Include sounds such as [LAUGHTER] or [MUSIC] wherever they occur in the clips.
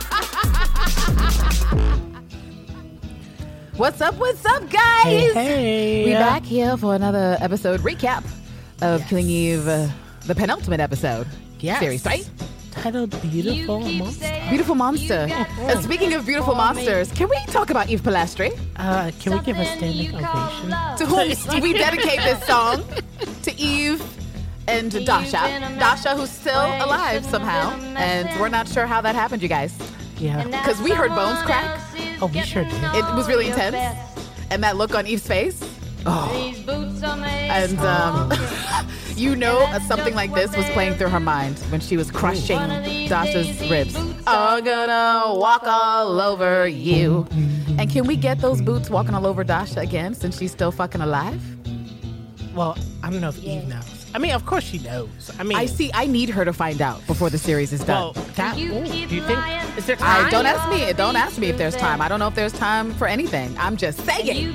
[LAUGHS] What's up? What's up, guys? Hey, hey. We back here for another episode recap of Killing Eve, uh, the penultimate episode. Yes. Series, right? Titled Beautiful Monster. Beautiful Monster. And speaking of beautiful monsters, can we talk about Eve Polastri? Uh, can we give a standing ovation? To whom [LAUGHS] we dedicate this song? To Eve and Dasha. Dasha, who's still alive somehow. And we're not sure how that happened, you guys. Yeah. Because we heard bones crack. Oh, we sure did. It was really intense. And that look on Eve's face. Oh. These boots are made. And um, [LAUGHS] you know something like this was playing through her mind when she was crushing Dasha's ribs. I'm gonna walk all over you. And can we get those boots walking all over Dasha again since she's still fucking alive? Well, I don't know if Eve knows. I mean, of course she knows. I mean, I see. I need her to find out before the series is Well, done. that. ooh, do you think? Is there time? I don't ask me. Don't ask me if there's time. I don't know if there's time for anything. I'm just saying.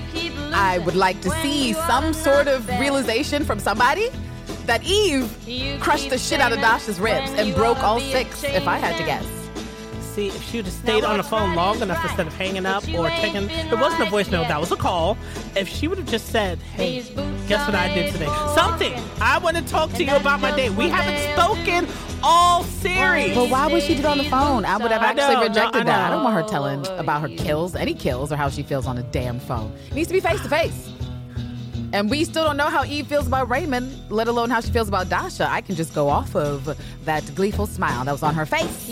I would like to see some sort of realization from somebody that Eve crushed the shit out of Dasha's ribs and broke all six, if I had to guess. See, if she would have stayed on the phone long enough instead of hanging up or taking, it wasn't a voicemail, that was a call. If she would have just said, "Hey, guess what I did today? Something. I want to talk to you about my day. We haven't spoken all series." But why would she do it on the phone? I would have actually know, no, rejected I that. I don't want her telling about her kills, any kills, or how she feels on a damn phone. It needs to be face to face. And we still don't know how Eve feels about Raymond, let alone how she feels about Dasha. I can just go off of that gleeful smile that was on her face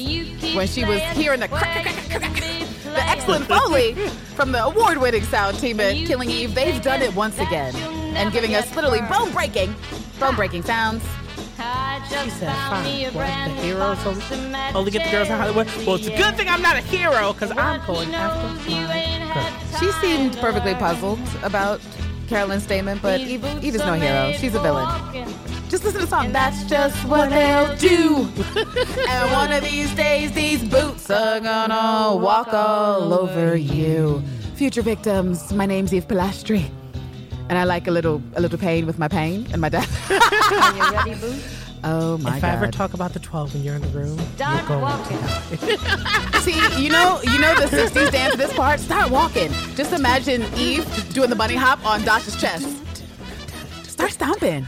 when she was hearing the crack, crack, crack, crack, the excellent Foley from the award winning sound team at Killing Eve. They've done it once again and giving us literally bone breaking, bone breaking sounds. She said, "Fine, what? The heroes only, only get the girls in Hollywood." Well, it's a good thing I'm not a hero because I'm going after my girl. She seemed perfectly puzzled about Carolyn's statement, but Eve, Eve is no hero. She's a villain. Just listen to the song. That's just what they'll do. [LAUGHS] and one of these days, these boots are gonna walk all over you. Future victims, my name's Eve Polastri. And I like a little a little pain with my pain and my death. [LAUGHS] Are you ready, Boo? oh my If god. I ever talk about the 12 when you're in the room, you're going to. [LAUGHS] See, you know, you know the '60s dance this part. Start walking. Just imagine Eve doing the bunny hop on Dasha's chest. Start stomping.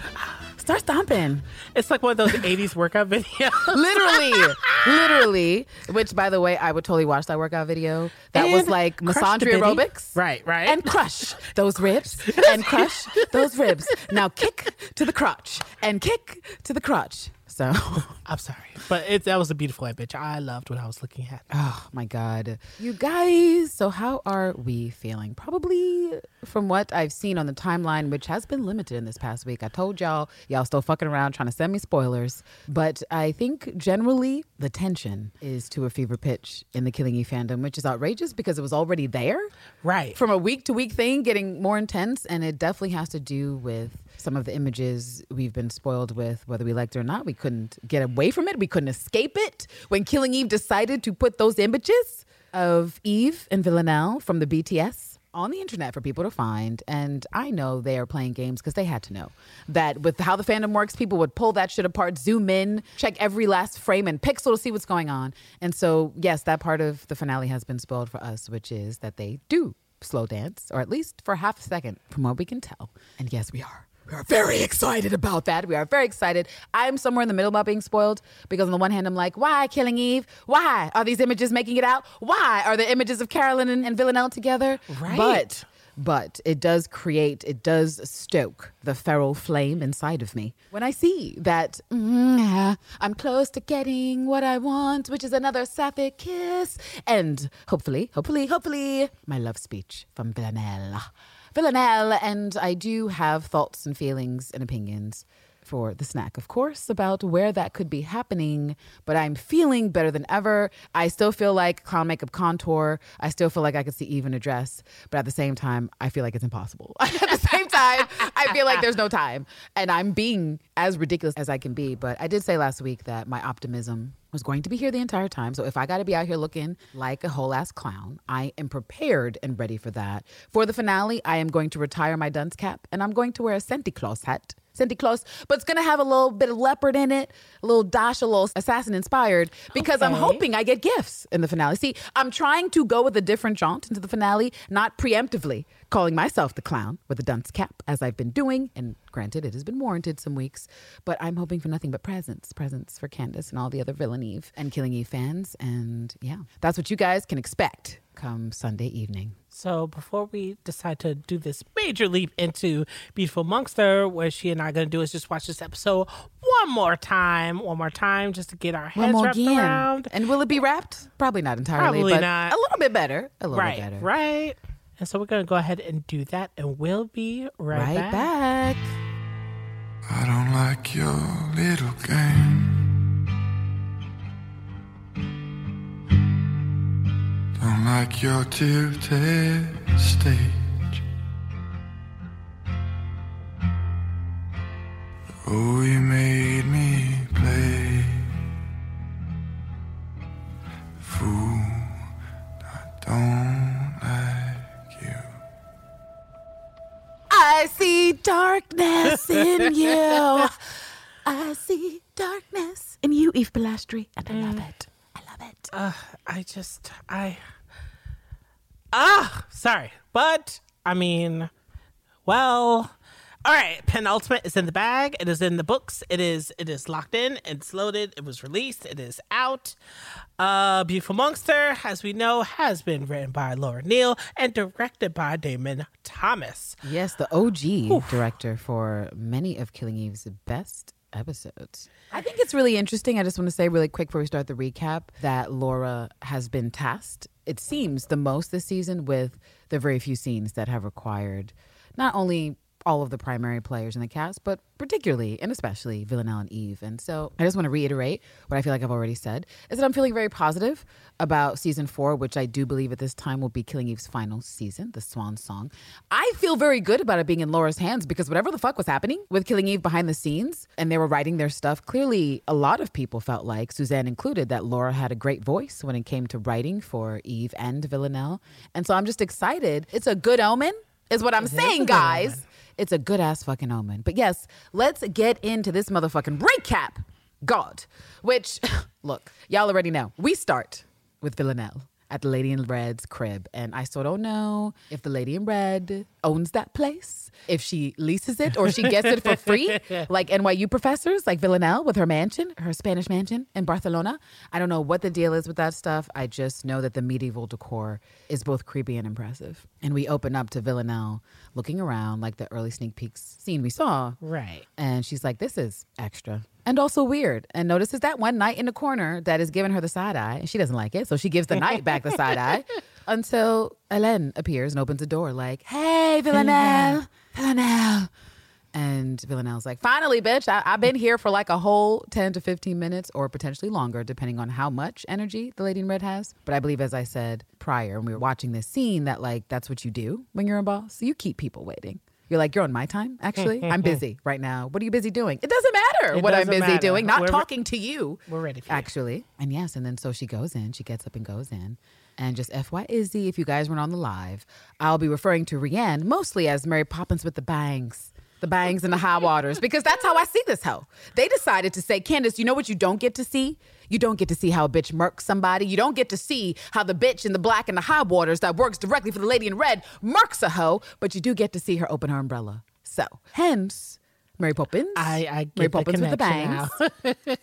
Start stomping. It's like one of those [LAUGHS] 80s workout videos. Literally, [LAUGHS] literally. Which, by the way, I would totally watch that workout video. That was like misandry aerobics. Right, right. And crush those ribs [LAUGHS] and crush those ribs. Now kick to the crotch and kick to the crotch. So, [LAUGHS] I'm sorry. But it, that was a beautiful image. I loved what I was looking at. oh my God. You guys, so how are we feeling? Probably from what I've seen on the timeline, which has been limited in this past week. I told y'all, y'all still fucking around trying to send me spoilers. But I think generally the tension is to a fever pitch in the Killing Eve fandom, which is outrageous because it was already there. Right. From a week to week thing getting more intense. And it definitely has to do with some of the images we've been spoiled with, whether we liked it or not. We couldn't get away from it. We couldn't escape it. When Killing Eve decided to put those images of Eve and Villanelle from the BTS on the internet for people to find. And I know they are playing games because they had to know that with how the fandom works, people would pull that shit apart, zoom in, check every last frame and pixel to see what's going on. And so, yes, that part of the finale has been spoiled for us, which is that they do slow dance, or at least for half a second, from what we can tell. And yes, we are. We are very excited about that. We are very excited. I'm somewhere in the middle about being spoiled because, on the one hand, I'm like, why Killing Eve? Why are these images making it out? Why are the images of Carolyn and, and Villanelle together? Right. But but it does create, it does stoke the feral flame inside of me. When I see that mm, I'm close to getting what I want, which is another sapphic kiss, and hopefully, hopefully, hopefully, my love speech from Villanelle. Villanelle, and I do have thoughts and feelings and opinions for the snack, of course, about where that could be happening. But I'm feeling better than ever. I still feel like clown makeup contour. I still feel like I could see even a dress. But at the same time, I feel like it's impossible. [LAUGHS] at the same time, I feel like there's no time. And I'm being as ridiculous as I can be. But I did say last week that my optimism was going to be here the entire time. So if I got to be out here looking like a whole ass clown, I am prepared and ready for that. For the finale, I am going to retire my dunce cap and I'm going to wear a Santa Claus hat. Santa Claus, but it's gonna have a little bit of leopard in it, a little dash, a little assassin inspired, because I'm hoping I get gifts in the finale. See, I'm trying to go with a different jaunt into the finale, not preemptively calling myself the clown with a dunce cap, as I've been doing. And granted, it has been warranted some weeks, but I'm hoping for nothing but presents, presents for Candace and all the other Villaneve and Killing Eve fans. And yeah, that's what you guys can expect come Sunday evening. So before we decide to do this major leap into Beautiful Monster, what she and I are going to do is just watch this episode one more time, one more time, just to get our heads wrapped again. around. And will it be wrapped? Probably not entirely, Probably but not. a little bit better. A little Right, bit better. right. And so we're going to go ahead and do that, and we'll be right, Right back. back. I don't like your little game. Don't like your tilted stage. Oh, you made me play. Fool, I don't I see darkness in you. [LAUGHS] I see darkness in you, Eve Polastri, and I love it. I love it. I just, I, ah, sorry. But, I mean, well, all right. Penultimate is in the bag. It is in the books. It is, it is locked in. It's loaded. It was released. It is out. Uh, Beautiful Monster, as we know, has been written by Laura Neal and directed by Damon Thomas. Yes, the OG director for many of Killing Eve's best episodes. I think it's really interesting. I just want to say really quick before we start the recap that Laura has been tasked, it seems, the most this season with the very few scenes that have required not only all of the primary players in the cast, but particularly and especially Villanelle and Eve. And so I just want to reiterate what I feel like I've already said is that I'm feeling very positive about season four, which I do believe at this time will be Killing Eve's final season, the Swan Song. I feel very good about it being in Laura's hands because whatever the fuck was happening with Killing Eve behind the scenes and they were writing their stuff, clearly a lot of people felt like, Suzanne included, that Laura had a great voice when it came to writing for Eve and Villanelle. And so I'm just excited. It's a good omen, is what I'm a saying, guys. It's a good ass fucking omen. But yes, let's get into this motherfucking recap. God, which, [LAUGHS] look, y'all already know. We start with Villanelle at the Lady in Red's crib. And I still don't know if the Lady in Red owns that place, if she leases it or she gets it for free, [LAUGHS] like NYU professors, like Villanelle with her mansion, her Spanish mansion in Barcelona. I don't know what the deal is with that stuff. I just know that the medieval decor is both creepy and impressive. And we open up to Villanelle looking around like the early sneak peeks scene we saw. Right. And she's like, this is extra. And also weird. And notices that one knight in the corner that is giving her the side eye. And she doesn't like it. So she gives the knight back the side eye [LAUGHS] until Hélène appears and opens the door, like, hey, Villanelle, Villanelle. And Villanelle's like, finally, bitch, I- I've been here for like a whole 10 to 15 minutes or potentially longer, depending on how much energy the Lady in Red has. But I believe, as I said prior, when we were watching this scene, that like that's what you do when you're a boss. You keep people waiting. You're like, you're on my time, actually. I'm [LAUGHS] busy right now. What are you busy doing? It doesn't matter It what I'm doesn't busy matter. doing, not We're- talking to you. We're ready for you. Actually. And yes, and then so she goes in, she gets up and goes in. And just FY Izzy, if you guys weren't on the live, I'll be referring to Rhiann mostly as Mary Poppins with the bangs. The bangs and the high waters, because that's how I see this hoe. They decided to say, Candace, you know what you don't get to see? You don't get to see how a bitch murks somebody. You don't get to see how the bitch in the black and the high waters that works directly for the lady in red murks a hoe, but you do get to see her open her umbrella. So, hence, Mary Poppins. I, I Mary get the Poppins with the bangs.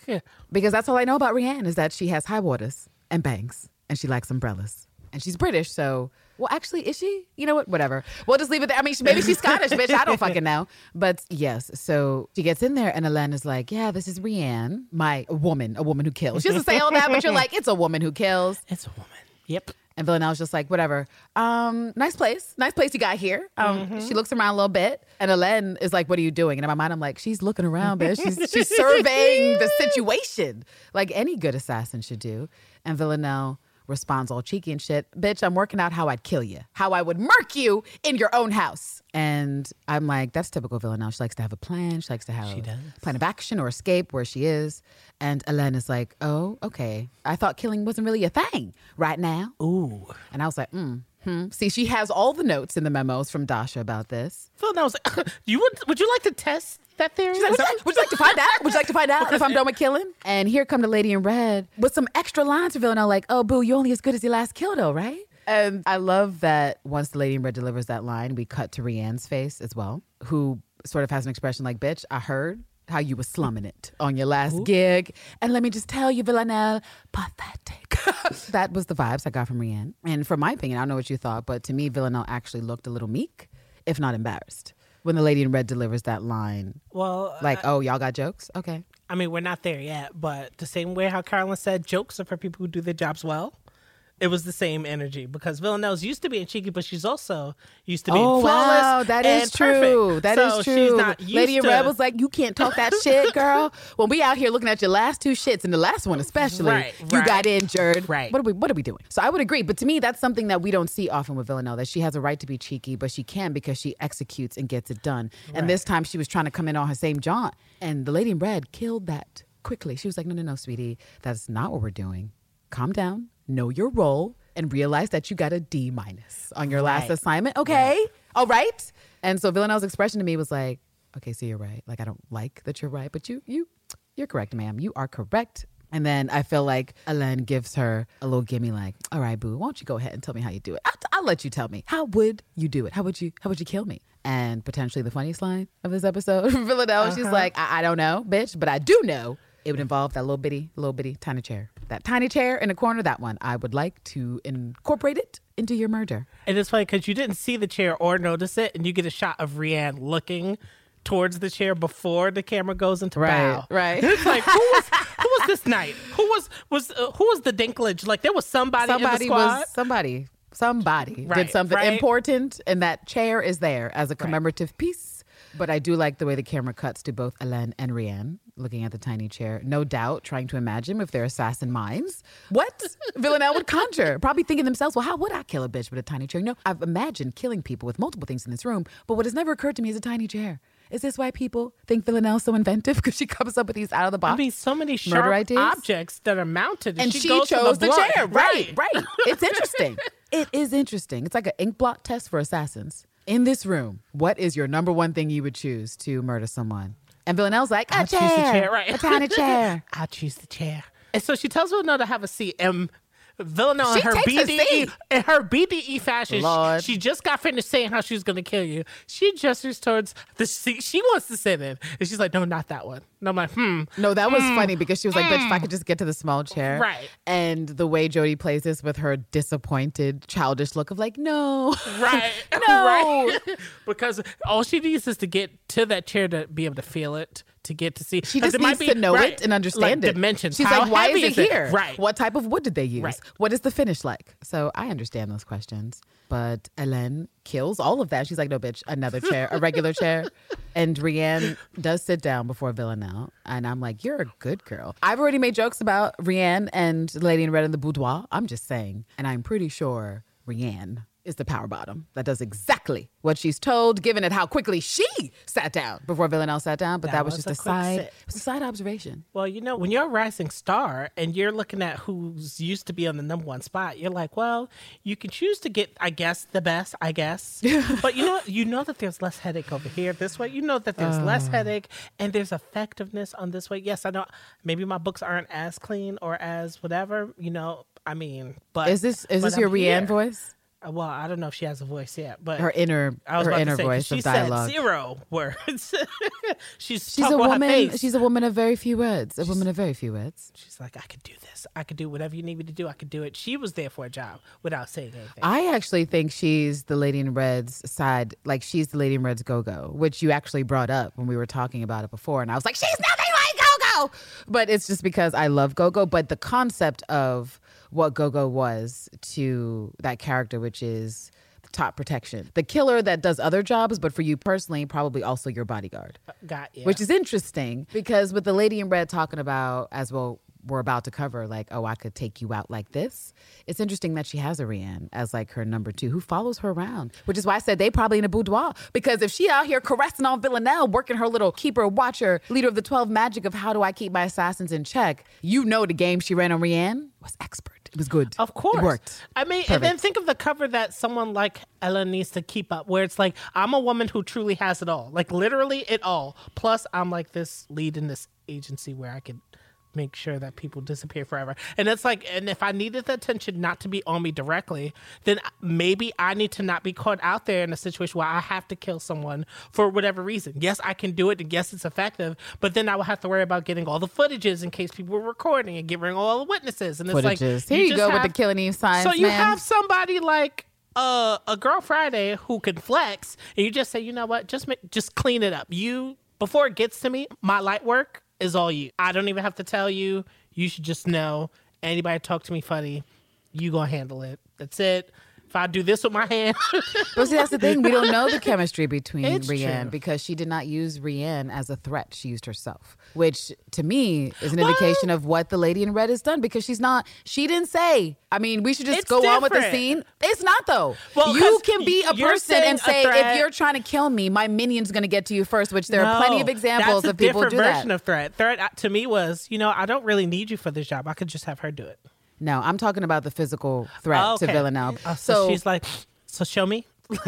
[LAUGHS] [LAUGHS] Because that's all I know about Rihanna is that she has high waters and bangs and she likes umbrellas. And she's British, so well actually is she? You know what? Whatever. We'll just leave it there. I mean maybe she's Scottish, bitch. I don't fucking know. But yes, so she gets in there and Elena's like, Yeah, this is Rhiann, my woman, a woman who kills. She doesn't say all that, but you're like, it's a woman who kills. it's a woman. Yep. And Villanelle's just like, whatever. Um, nice place. Nice place you got here. Um, She looks around a little bit. And Hélène is like, what are you doing? And in my mind, I'm like, she's looking around, bitch. She's, she's [LAUGHS] surveying the situation like any good assassin should do. And Villanelle responds all cheeky and shit. Bitch, I'm working out how I'd kill you, how I would murk you in your own house. And I'm like, that's typical Villanelle. She likes to have a plan. She likes to have does. a plan of action or escape where she is. And Hélène is like, oh, okay. I thought killing wasn't really a thing right now. Ooh. And I was like, mm, hmm. See, she has all the notes in the memos from Dasha about this. Villanelle was like, [LAUGHS] you would would you like to test that theory? Like, would, you like, would you like to find out? Would you like to find out if I'm done with killing? And here come the lady in red with some extra lines for Villanelle, like, oh, boo, you're only as good as your last kill, though, right? And I love that once the lady in red delivers that line, we cut to Rhiann's face as well, who sort of has an expression like, bitch, I heard how you were slumming it on your last gig. And let me just tell you, Villanelle, pathetic. [LAUGHS] that was the vibes I got from Rhiann. And for my opinion, I don't know what you thought, but to me, Villanelle actually looked a little meek, if not embarrassed, when the lady in red delivers that line. Well, Like, oh, y'all got jokes? Okay. I mean, we're not there yet, but the same way how Carolyn said jokes are for people who do their jobs well. It was the same energy because Villanelle's used to being cheeky, but she's also used to being Oh flawless. wow, that is true. That is So true. She's not used Lady in to, Red was like, "You can't talk that [LAUGHS] shit, girl." When we out here looking at your last two shits, and the last one especially, Right, you right. got injured. Right. What are we? What are we doing? So I would agree, but to me, that's something that we don't see often with Villanelle. That she has a right to be cheeky, but she can because she executes and gets it done. And this time, she was trying to come in on her same jaunt, and the Lady in Red killed that quickly. She was like, "No, no, no, sweetie, that's not what we're doing. Calm down, know your role." And realize that you got a D minus on your last Right. assignment. Okay. All right. And so Villanelle's expression to me was like, okay, so you're right. Like I don't like that you're right, but you you you're correct, ma'am. You are correct. And then I feel like Hélène gives her a little gimme, like, all right, boo, why don't you go ahead and tell me how you do it? I'll, I'll let you tell me. How would you do it? How would you how would you kill me? And potentially the funniest line of this episode, [LAUGHS] Villanelle, she's uh-huh. like, I, I don't know, bitch, but I do know it would involve that little bitty, little bitty tiny chair. That tiny chair in the corner, that one. I would like to incorporate it into your murder. And it's funny because you didn't see the chair or notice it, and you get a shot of Rhiann looking towards the chair before the camera goes into bow. right. It's like who [LAUGHS] was who was this night? Who was was uh, who was the Dinklage? Like there was somebody, somebody in the squad. was somebody somebody Right, did something right. important and that chair is there as a commemorative piece but i do like the way the camera cuts to both Hélène and Rhiann looking at the tiny chair no doubt trying to imagine if they're assassin minds what [LAUGHS] villanelle would conjure probably thinking to themselves well how would i kill a bitch with a tiny chair no i've imagined killing people with multiple things in this room but what has never occurred to me is a tiny chair is this why people think Villanelle's so inventive? [LAUGHS] Because she comes up with these out of the box I mean, so many sharp ideas? objects that are mounted, and, and she, she, goes chose the, blunt. chair. Right, right. It's interesting. [LAUGHS] it is interesting. It's like an ink blot test for assassins. In this room, what is your number one thing you would choose to murder someone? And Villanelle's like, a I'll chair, choose the chair, right? a tiny [LAUGHS] chair. I'll choose the chair. And so she tells Villanelle to have a seat. And Villanelle She her BDE in her BDE fashion, she, Lord. she just got finished saying how she was going to kill you. She gestures towards the seat she wants to sit in, and she's like, "No, not that one." And I'm like, "Hmm." No, that was funny because she was like, bitch, if I could just get to the small chair. Right. And the way Jodie plays this with her disappointed, childish look of like, no. Right. [LAUGHS] No. [LAUGHS] right. [LAUGHS] because all she needs is to get to that chair to be able to feel it, to get to see. She just needs be- to know right, it and understand like it. Dimensions. She's How like, why is it here? Right. What type of wood did they use? Right. What is the finish like? So I understand those questions. But Hélène kills all of that. She's like, no, bitch, another chair, a regular chair. [LAUGHS] And Rhiann does sit down before Villanelle. And I'm like, you're a good girl. I've already made jokes about Rhiann and the Lady in Red in the boudoir. I'm just saying. And I'm pretty sure Rhiann is the power bottom that does exactly what she's told, given it how quickly she sat down before Villanelle sat down. But that, That was, was just a, a side, sit. it was a side observation. Well, you know, when you're a rising star and you're looking at who's used to be on the number one spot, you're like, well, you can choose to get, I guess, the best, I guess. [LAUGHS] but you know, you know that there's less headache over here this way. You know that there's less uh. headache and there's effectiveness on this way. Yes, I know maybe my books aren't as clean or as whatever, you know. I mean, but Is this is this your Rhiann voice? Uh, Well, I don't know if she has a voice yet, but Her inner her inner say, voice of dialogue. zero words. [LAUGHS] she's She's a woman. face. She's a woman of very few words. A woman of very few words. She's like, I could do this. I could do whatever you need me to do. I could do it. She was there for a job without saying anything. I actually think she's the Lady in Red's side. Like she's the Lady in Red's Gogo, which you actually brought up when we were talking about it before, and I was like, she's nothing like Gogo. But it's just because I love Gogo. But the concept of what Gogo was to that character, which is the top protection. The killer that does other jobs, but for you personally, probably also your bodyguard. Uh, got you. Which is interesting because with the lady in red talking about, as well, we're about to cover, like, oh, I could take you out like this. It's interesting that she has a Rhiann as like her number two who follows her around, which is why I said they probably in a boudoir. Because if she out here caressing on Villanelle, working her little keeper, watcher, leader of the 12 magic of how do I keep my assassins in check, you know the game she ran on Rhiann was expert. It was good. Of course. It worked. I mean, and then think of the cover that someone like Ella needs to keep up, where it's like, I'm a woman who truly has it all. Like, literally it all. Plus, I'm like this lead in this agency where I could make sure that people disappear forever. And it's like, and if I needed the attention not to be on me directly, then maybe I need to not be caught out there in a situation where I have to kill someone for whatever reason. Yes, I can do it, and yes, it's effective, but then I will have to worry about getting all the footages in case people were recording and getting all the witnesses. And it's like, Footages. Here you, just go with the Killing Eve signs, so you man. have somebody like uh, a girl Friday who can flex, and you just say, you know what, just make, just clean it up. You before it gets to me, my light work is all you. I don't even have to tell you. You should just know. Anybody talk to me funny, you gonna handle it. That's it. If I do this with my hand, [LAUGHS] But see, that's the thing. We don't know the chemistry between It's Rhiann true. because she did not use Rhiann as a threat. She used herself, which to me is an indication of what the lady in red has done because she's not, she didn't say, I mean, we should just It's go on with the scene. It's not though. Well, you can be a person and say, if you're trying to kill me, my minion's going to get to you first, which there are plenty of examples of people different do version that. of threat. Threat uh, to me was, you know, I don't really need you for this job. I could just have her do it. No, I'm talking about the physical threat Oh, to. Villanelle. Uh, so, she's like, so show me. [LAUGHS]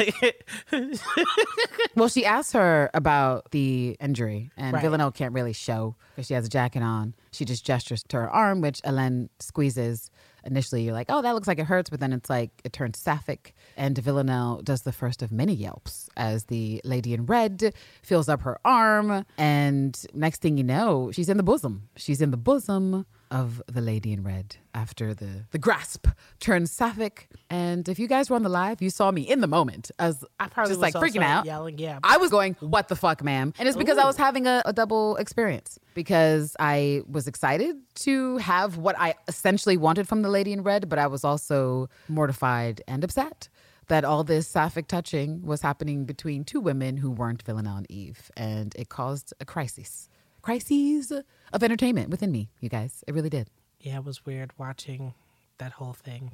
Well, she asks her about the injury, and Right. Villanelle can't really show because she has a jacket on. She just gestures to her arm, which Hélène squeezes. Initially, you're like, oh, that looks like it hurts, but then it's like it turns sapphic. And Villanelle does the first of many yelps as the lady in red fills up her arm. And next thing you know, she's in the bosom. She's in the bosom of the lady in red after the, the grasp turns sapphic. And if you guys were on the live, you saw me in the moment as I probably just was like freaking out. yelling, yeah. I was going, what the fuck, ma'am? And it's because I was having a, a double experience because I was excited to have what I essentially wanted from the lady in red, but I was also mortified and upset that all this sapphic touching was happening between two women who weren't Villanelle and Eve. And it caused a crisis. Crises of entertainment within me, you guys. It really did. yeah, it was weird watching that whole thing.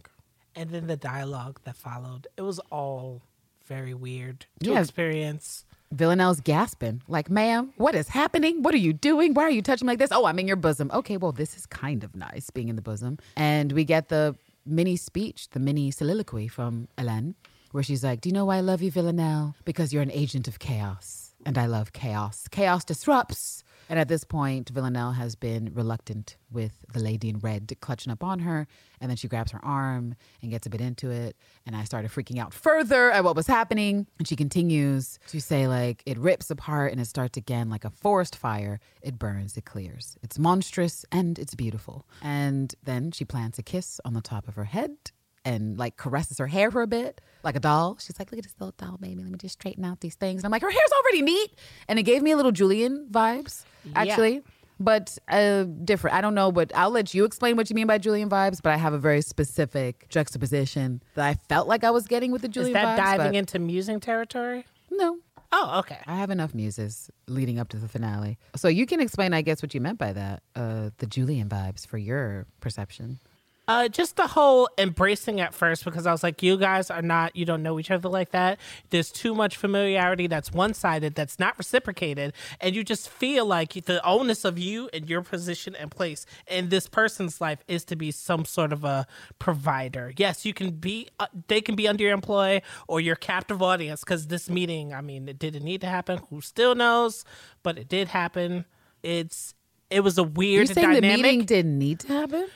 And then the dialogue that followed. It was all very weird to Yeah. experience. Villanelle's gasping, like, ma'am, what is happening? What are you doing? Why are you touching me like this? Oh, I'm in your bosom. Okay, well, this is kind of nice being in the bosom. And we get the mini speech, the mini soliloquy from Hélène, where she's like, Do you know why I love you, Villanelle? Because you're an agent of chaos. And I love chaos. Chaos disrupts. And at this point, Villanelle has been reluctant with the lady in red clutching up on her. And then she grabs her arm and gets a bit into it. And I started freaking out further at what was happening. And she continues to say, like, it rips apart and it starts again like a forest fire. It burns, it clears. It's monstrous and it's beautiful. And then she plants a kiss on the top of her head and like caresses her hair for a bit, like a doll. She's like, look at this little doll, baby. Let me just straighten out these things. And I'm like, her hair's already neat. And it gave me a little Julian vibes, actually. But uh, different. I don't know, but I'll let you explain what you mean by Julian vibes. But I have a very specific juxtaposition that I felt like I was getting with the Julian. Is that vibes. diving into musing territory? No, Oh, okay. I have enough muses leading up to the finale. So you can explain, I guess, what you meant by that, uh, the Julian vibes for your perception. Uh, just the whole embracing at first because I was like, you guys are not, you don't know each other like that. There's too much familiarity that's one sided, that's not reciprocated. And you just feel like the onus of you and your position and place in this person's life is to be some sort of a provider. Yes, you can be, uh, they can be under your employ or your captive audience because this meeting, I mean, it didn't need to happen. Who still knows? But it did happen. It's, it was a weird You're saying dynamic. the meeting didn't need to happen?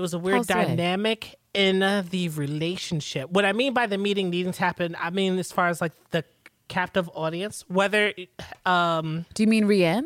It was a weird How so? dynamic in uh, the relationship. What I mean by the meeting needing to happen, I mean as far as like the captive audience. Whether um, Do you mean Rhiann?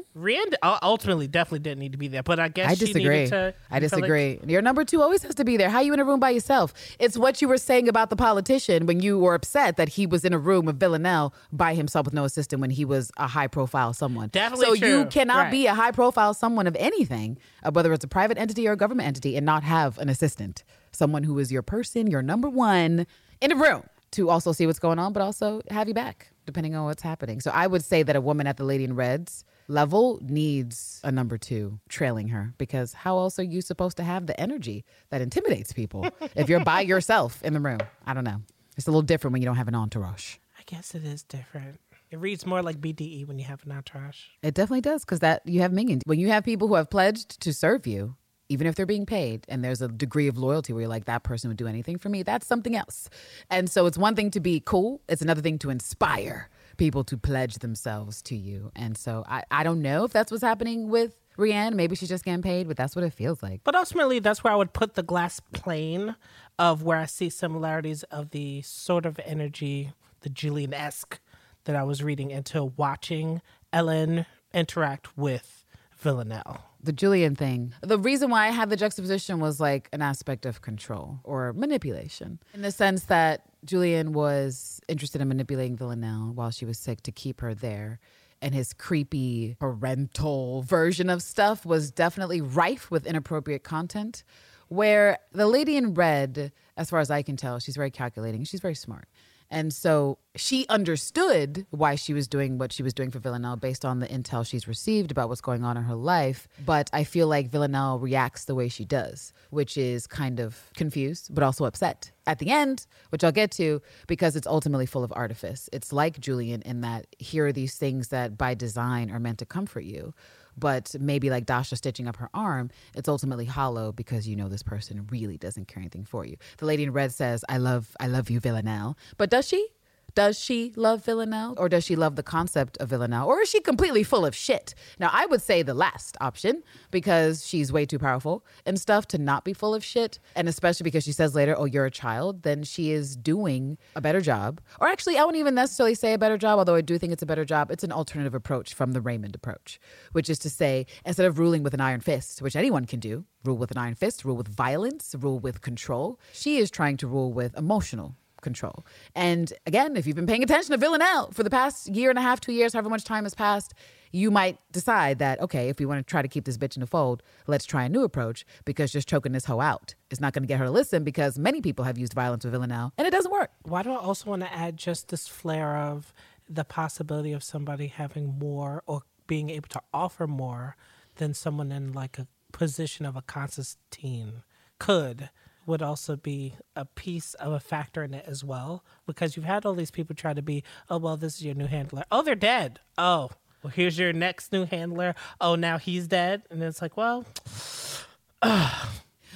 Uh, ultimately definitely didn't need to be there, but I guess I she disagree. needed to. I feel like- disagree. Your number two always has to be there. How are you in a room by yourself? It's what you were saying about the politician when you were upset that he was in a room with Villanelle by himself with no assistant when he was a high profile someone. Definitely So you cannot Right. be a high profile someone of anything, uh, whether it's a private entity or a government entity, and not have an assistant, someone who is your person, your number one in a room to also see what's going on, but also have you back depending on what's happening. So I would say that a woman at the Lady in Reds level needs a number two trailing her because how else are you supposed to have the energy that intimidates people [LAUGHS] if you're by yourself in the room? I don't know. It's a little different when you don't have an entourage. I guess it is different. It reads more like BDE when you have an entourage. It definitely does because that you have minions. When you have people who have pledged to serve you, even if they're being paid, and there's a degree of loyalty where you're like, that person would do anything for me, that's something else. And so it's one thing to be cool, it's another thing to inspire people to pledge themselves to you. And so I, I don't know if that's what's happening with Rhiann. Maybe she's just getting paid, but that's what it feels like. But ultimately, that's where I would put the glass plane of where I see similarities of the sort of energy, the Julian esque that I was reading into watching Hélène interact with Villanelle. The Julian thing. The reason why I had the juxtaposition was like an aspect of control or manipulation in the sense that Julian was interested in manipulating Villanelle while she was sick to keep her there. And his creepy parental version of stuff was definitely rife with inappropriate content. Where the lady in red, as far as I can tell, she's very calculating. She's very smart. And so she understood why she was doing what she was doing for Villanelle based on the intel she's received about what's going on in her life. But I feel like Villanelle reacts the way she does, which is kind of confused, but also upset at the end, which I'll get to because it's ultimately full of artifice. It's like Julian in that here are these things that by design are meant to comfort you. But maybe like Dasha stitching up her arm, it's ultimately hollow because you know this person really doesn't care anything for you. The lady in red says, I love I love you, Villanelle. But does she? Does she love Villanelle or does she love the concept of Villanelle or is she completely full of shit? Now, I would say the last option because she's way too powerful and stuff to not be full of shit. And especially because she says later, oh, you're a child, then she is doing a better job. Or actually, I wouldn't even necessarily say a better job, although I do think it's a better job. It's an alternative approach from the Raymond approach, which is to say, instead of ruling with an iron fist, which anyone can do, rule with an iron fist, rule with violence, rule with control, she is trying to rule with emotional control. And again, if you've been paying attention to Villanelle for the past year and a half, two years, however much time has passed, you might decide that, okay, if we want to try to keep this bitch in the fold, let's try a new approach because just choking this hoe out is not going to get her to listen because many people have used violence with Villanelle and it doesn't work. Why do I also want to add just this flair of the possibility of somebody having more or being able to offer more than someone in like a position of a Constantine could would also be a piece of a factor in it as well because you've had all these people try to be oh well this is your new handler oh they're dead oh well here's your next new handler oh now he's dead and it's like well [SIGHS]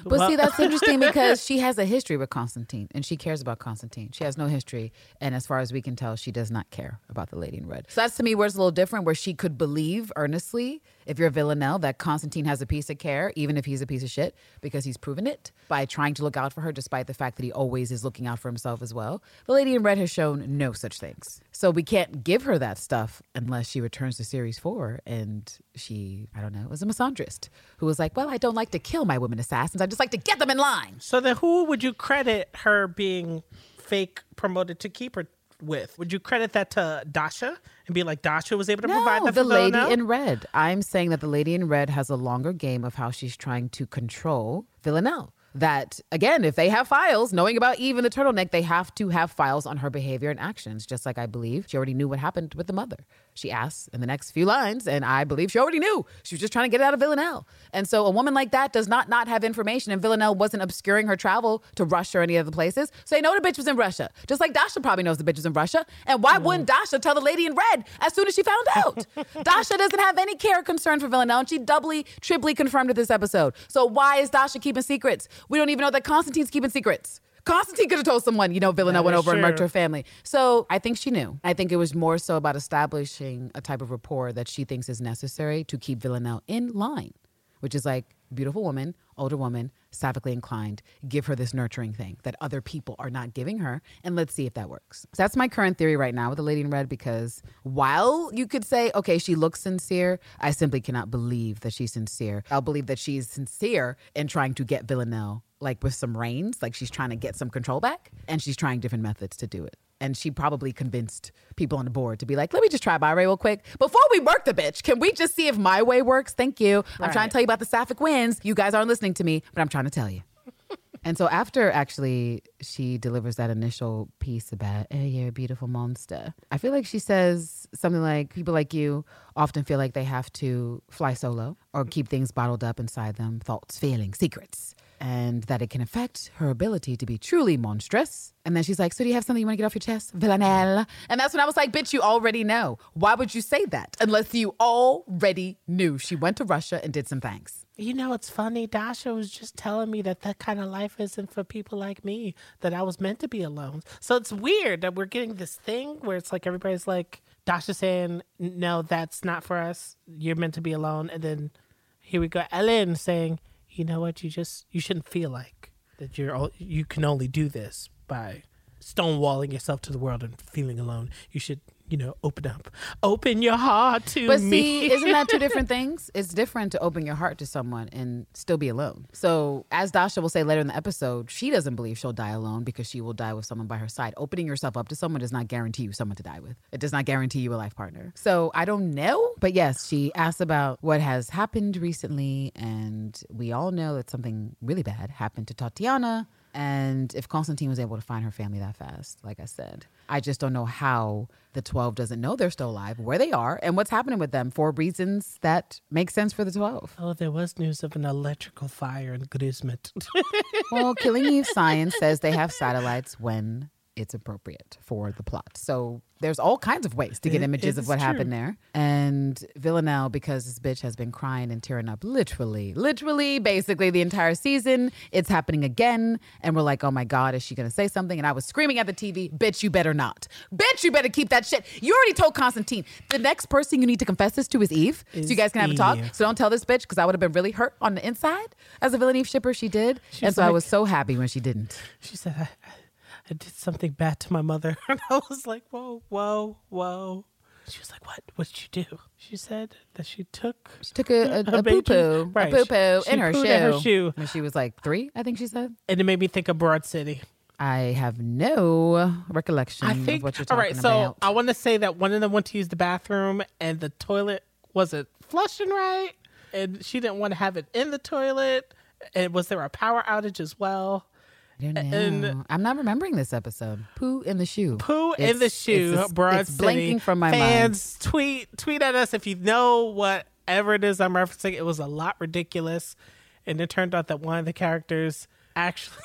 But Well- see, that's [LAUGHS] interesting because she has a history with Constantine and she cares about Constantine. She has no history. And as far as we can tell, she does not care about the lady in red. So that's to me where it's a little different, where she could believe earnestly, if you're a Villanelle, that Constantine has a piece of care, even if he's a piece of shit, because he's proven it by trying to look out for her, despite the fact that he always is looking out for himself as well. The lady in red has shown no such things. So we can't give her that stuff unless she returns to series four and she, I don't know, was a misandrist who was like, well, I don't like to kill my women assassins. I just like to get them in line. So then, who would you credit her being fake promoted to keep her with? Would you credit that to Dasha and be like Dasha was able to provide No, that the lady in red. I'm saying that the lady in red has a longer game of how she's trying to control Villanelle. That again, if they have files, knowing about Eve and the turtleneck, they have to have files on her behavior and actions. Just like I believe she already knew what happened with the mother. She asks in the next few lines, and I believe she already knew. She was just trying to get it out of Villanelle. And so a woman like that does not not have information, and Villanelle wasn't obscuring her travel to Russia or any other places. So they know the bitch was in Russia. Just like Dasha probably knows the bitch was in Russia. And why wouldn't Dasha tell the lady in red as soon as she found out? [LAUGHS] Dasha doesn't have any care or concern for Villanelle, and she doubly, triply confirmed it this episode. So why is Dasha keeping secrets? We don't even know that Constantine's keeping secrets. Constantine could have told someone, you know, Villanelle went over and murdered her family. So I think she knew. I think it was more so about establishing a type of rapport that she thinks is necessary to keep Villanelle in line, which is like, beautiful woman, older woman, savagely inclined, give her this nurturing thing that other people are not giving her. And let's see if that works. So that's my current theory right now with the lady in red because while you could say, okay, she looks sincere, I simply cannot believe that she's sincere. I'll believe that she's sincere in trying to get Villanelle like with some reins, like she's trying to get some control back and she's trying different methods to do it. And she probably convinced people on the board to be like, let me just try my way real quick. Before we work the bitch, can we just see if my way works? Thank you. I'm trying to tell you about the Sapphic winds. You guys aren't listening to me, but I'm trying to tell you. [LAUGHS] and so after actually she delivers that initial piece about, oh, you're a beautiful monster, I feel like she says something like, people like you often feel like they have to fly solo or keep things bottled up inside them, thoughts, feelings, secrets. And that it can affect her ability to be truly monstrous. And then she's like, So, do you have something you want to get off your chest? Villanelle. And that's when I was like, Bitch, you already know. Why would you say that? Unless you already knew she went to Russia and did some things. You know, it's funny. Dasha was just telling me that that kind of life isn't for people like me, that I was meant to be alone. So it's weird that we're getting this thing where it's like everybody's like, Dasha saying, no, that's not for us. You're meant to be alone. And then here we go, Hélène saying, you know what? You just, you shouldn't feel like that you're, all, you can only do this by stonewalling yourself to the world and feeling alone. You should, you know, open up, open your heart to But me. see, isn't that two [LAUGHS] different things? It's different to open your heart to someone and still be alone. So, as Dasha will say later in the episode, she doesn't believe she'll die alone because she will die with someone by her side. Opening yourself up to someone does not guarantee you someone to die with. It does not guarantee you a life partner. So, I don't know. But yes, she asked about what has happened recently. And we all know that something really bad happened to Tatiana. And if Constantine was able to find her family that fast, like I said, I just don't know how the 12 doesn't know they're still alive, where they are, and what's happening with them for reasons that make sense for the 12. Oh, there was news of an electrical fire in Grismet. [LAUGHS] Well, Killing Eve Science says they have satellites when it's appropriate for the plot. So there's all kinds of ways to get It- images of what true. happened there. And Villanelle, because this bitch has been crying and tearing up literally, literally, basically the entire season, it's happening again. And we're like, oh my God, is she going to say something? And I was screaming at the TV, bitch, you better not. Bitch, you better keep that shit. You already told Constantine. The next person you need to confess this to is Eve. so you guys can have a talk. So don't tell this bitch because I would have been really hurt on the inside as a Villaneve shipper. She did. and She's so I was so happy when she didn't. she said, I, I did something bad to my mother. [LAUGHS] And I was like, whoa, whoa, whoa. She was like, what? What'd you do? She said that she took. She took a, a, [LAUGHS] A a poo poo, right. a poo poo She in her shoe. in her shoe. when she was like three. I think she said. And it made me think of Broad City. I have no recollection I of think. what you're all talking right, so about. I want to say that one of them went to use the bathroom and the toilet wasn't flushing right. And she didn't want to have it in the toilet. And was there a power outage as well? I don't and- know. I'm not remembering this episode. Poo in the shoe. Poo in the shoe, It's, Broad it's blanking from my mind. Fans, tweet tweet at us if you know whatever it is I'm referencing. It was a lot ridiculous, and it turned out that one of the characters actually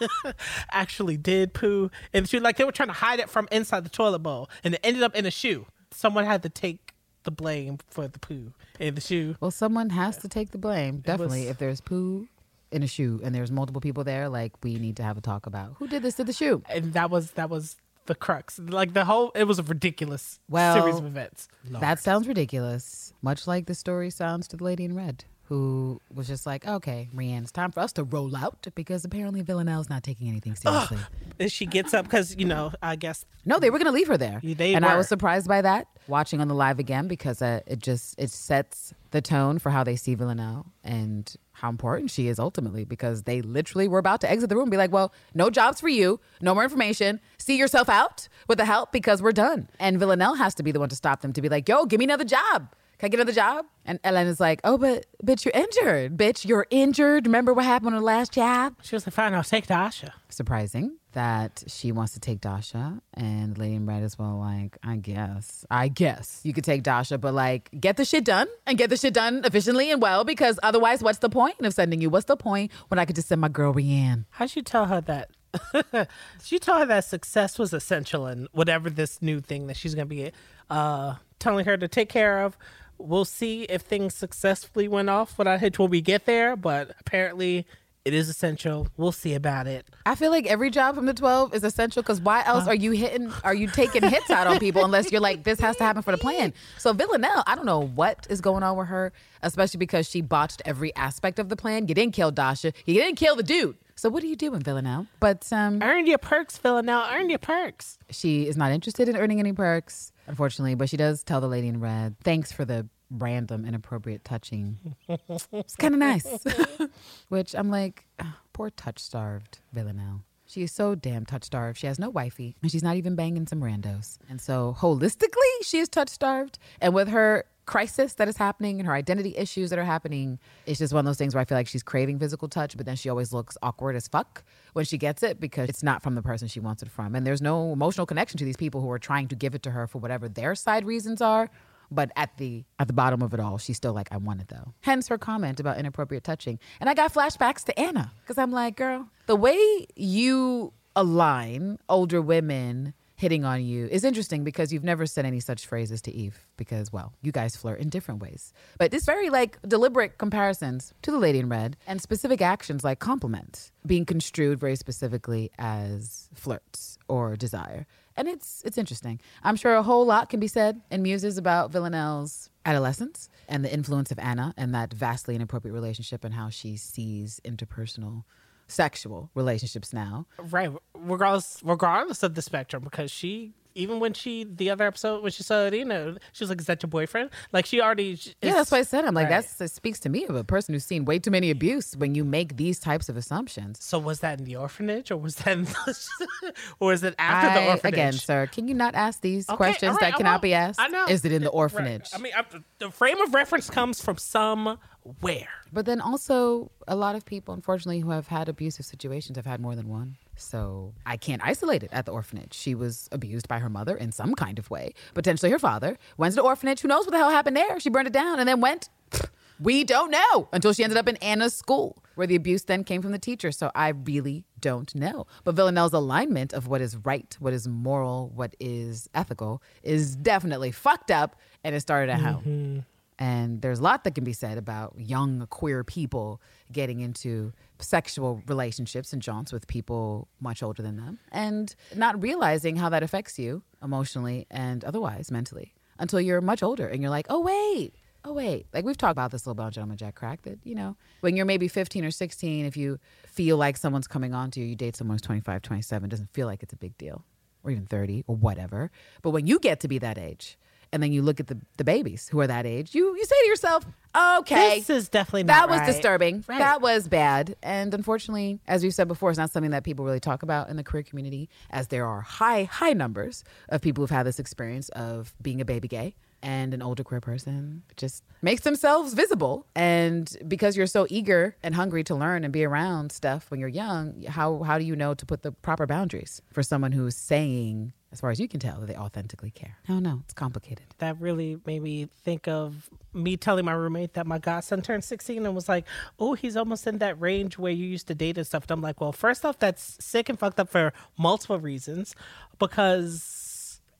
[LAUGHS] actually did poo, and she like they were trying to hide it from inside the toilet bowl, and it ended up in a shoe. Someone had to take the blame for the poo in the shoe. Well, someone has to take the blame. Definitely, was- if there's poo in a shoe and there's multiple people there, like we need to have a talk about who did this to the shoe. and that was that was the crux. Like the whole, it was a ridiculous Well, series of events. That sounds ridiculous. Much like the story sounds to the lady in red, who was just like, okay, Rhiann, it's time for us to roll out because apparently Villanelle's not taking anything seriously. And she gets up because you know, I guess No, they were going to leave her there. They and I was surprised by that watching on the live again because uh, it just it sets the tone for how they see Villanelle and how important she is ultimately because they literally were about to exit the room and be like, well, no jobs for you, no more information. See yourself out with the help because we're done. And Villanelle has to be the one to stop them to be like, yo, give me another job. Can I get another job? And Hélène is like, oh, but bitch, you're injured. Bitch, you're injured. Remember what happened on the last job? she was like, "Fine, I'll take Dasha." surprising that she wants to take Dasha and Lady in Red as well. Like, I guess, I guess you could take Dasha, but like, get the shit done and get the shit done efficiently and well because otherwise, what's the point of sending you? What's the point when I could just send my girl Rhiann? How'd you tell her that? [LAUGHS] she told her that success was essential in whatever this new thing that she's gonna be uh, telling her to take care of. We'll see if things successfully went off without hitch when we get there, but apparently It is essential. We'll see about it. I feel like every job from the 12 is essential because why else are you hitting, are you taking hits out on people unless you're like, this has to happen for the plan? So Villanelle, I don't know what is going on with her, especially because she botched every aspect of the plan. You didn't kill Dasha, you didn't kill the dude. So what are you doing, Villanelle? But um, Earn your perks, Villanelle. Earn your perks. she is not interested in earning any perks, unfortunately, but she does tell the lady in red, thanks for the random inappropriate touching. it's kind of nice. [LAUGHS] Which I'm like, "Ah, poor touch starved Villanelle. She is so damn touch starved. She has no wifey, and she's not even banging some randos. And so, holistically, she is touch starved. And with her crisis that is happening and her identity issues that are happening, it's just one of those things where I feel like she's craving physical touch, but then she always looks awkward as fuck when she gets it because it's not from the person she wants it from. And there's no emotional connection to these people who are trying to give it to her for whatever their side reasons are. But at the at the bottom of it all, she's still like, I want it though. Hence her comment about inappropriate touching. And I got flashbacks to Anna because I'm like, girl, the way you align older women hitting on you is interesting because you've never said any such phrases to Eve because, well, you guys flirt in different ways. But it's very like deliberate comparisons to the lady in red and specific actions like compliments being construed very specifically as flirts or desire. And it's it's interesting. I'm sure a whole lot can be said in muses about Villanelle's adolescence and the influence of Anna and that vastly inappropriate relationship and how she sees interpersonal sexual relationships now. Right. Regardless regardless of the spectrum, because she even when she the other episode when she saw Irina, she was like, Is that your boyfriend? Like she already Yeah, that's what I said. I'm like, Right. that's that speaks to me of a person who's seen way too many abuse when you make these types of assumptions. So was that in the orphanage or was that in the, [LAUGHS] or was it after the orphanage? again, sir, can you not ask these Okay, questions right, that I cannot won't. be asked? I know. Is it in the Right. orphanage? I mean, I, the frame of reference comes from somewhere. But then also, a lot of people, unfortunately, who have had abusive situations have had more than one. So I can't isolate it at the orphanage. She was abused by her mother in some kind of way, potentially her father. Went to the orphanage. Who knows what the hell happened there? She burned it down and then went. [LAUGHS] We don't know until she ended up in Anna's school, where the abuse then came from the teacher. So I really don't know. But Villanelle's alignment of what is right, what is moral, what is ethical is definitely fucked up, and it started at home. Mm-hmm. And there's a lot that can be said about young queer people getting into sexual relationships and jaunts with people much older than them and not realizing how that affects you emotionally and otherwise mentally until you're much older and you're like, oh, wait. Oh, wait. Like we've talked about this a little bit on Gentleman Jack Crack that, you know, when you're maybe 15 or 16, if you feel like someone's coming on to you, you date someone who's 25, 27, doesn't feel like it's a big deal or even 30 or whatever. But when you get to be that age, and then you look at the, the babies who are that age, you you say to yourself, okay, This is definitely that was right. disturbing. Right. That was bad. And unfortunately, as we've said before, it's not something that people really talk about in the queer community, as there are high, high numbers of people who've had this experience of being a baby gay. And an older queer person just makes themselves visible. And because you're so eager and hungry to learn and be around stuff when you're young, how, how do you know to put the proper boundaries for someone who's saying, as far as you can tell, that they authentically care? No, no, it's complicated. that really made me think of me telling my roommate that my godson turned 16 and was like, oh, he's almost in that range where you used to date and stuff. And I'm like, well, first off, that's sick and fucked up for multiple reasons because.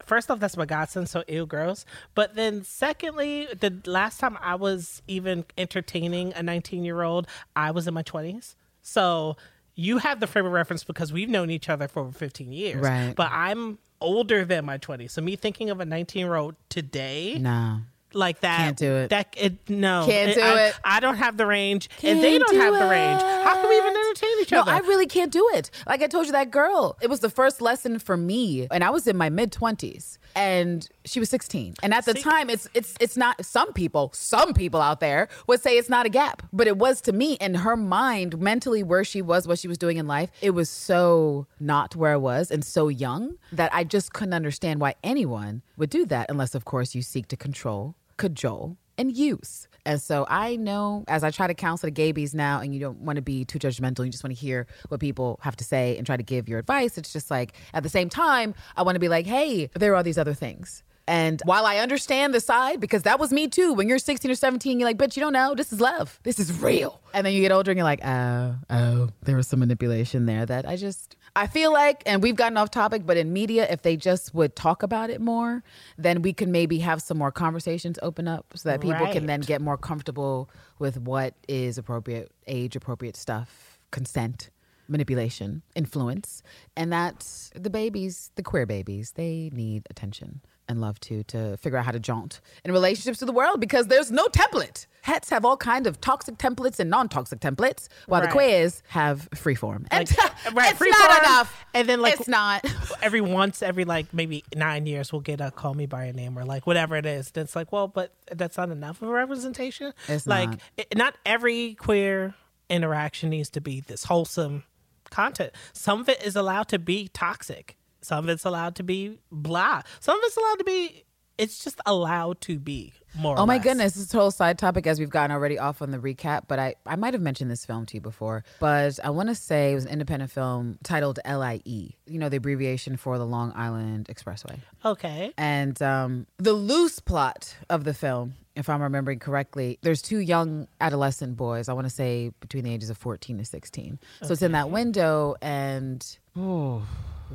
First off, that's my godson, so ew, gross. But then, secondly, the last time I was even entertaining a 19 year old, I was in my 20s. So you have the frame of reference because we've known each other for over 15 years. Right. But I'm older than my 20s. So me thinking of a 19 year old today, No. Like that Can't do it. that it no Can't do I, it. I don't have the range and they don't do have the range how can we even entertain each No, other I really can't do it. Like I told you, that girl, it was the first lesson for me, and I was in my mid twenties, and she was sixteen. And at the See? time, it's it's it's not. Some people, some people out there would say it's not a gap, but it was to me. In her mind, mentally, where she was, what she was doing in life, it was so not where I was, and so young that I just couldn't understand why anyone would do that, unless, of course, you seek to control, cajole, and use. And so I know as I try to counsel the gabies now, and you don't want to be too judgmental, you just want to hear what people have to say and try to give your advice. It's just like at the same time, I want to be like, hey, there are these other things. And while I understand the side, because that was me too, when you're 16 or 17, you're like, bitch, you don't know. This is love. This is real. And then you get older and you're like, oh, oh, there was some manipulation there that I just, I feel like, and we've gotten off topic, but in media, if they just would talk about it more, then we can maybe have some more conversations open up so that people can then get more comfortable with what is appropriate, age appropriate stuff consent, manipulation, influence, and that's the babies, the queer babies, they need attention and love to to figure out how to jaunt in relationships to the world because there's no template. Hets have all kind of toxic templates and non-toxic templates, while Right. the queers have freeform. And Like, [LAUGHS] right, it's free not form, enough. and then, like, it's not. [LAUGHS] every once every like maybe nine years we'll get a call me by your name or like whatever it is then it's like well but that's not enough of a representation It's like not. it- not every queer interaction needs to be this wholesome content some of it is allowed to be toxic some of it's allowed to be blah some of it's allowed to be it's just allowed to be more Oh or my less. goodness, this is a total side topic as we've gotten already off on the recap, but I, I might have mentioned this film to you before, but I want to say it was an independent film titled LIE, you know, the abbreviation for the Long Island Expressway. okay And um, the loose plot of the film, if I'm remembering correctly, there's two young adolescent boys, I want to say between the ages of 14 to 16. So it's in that window, and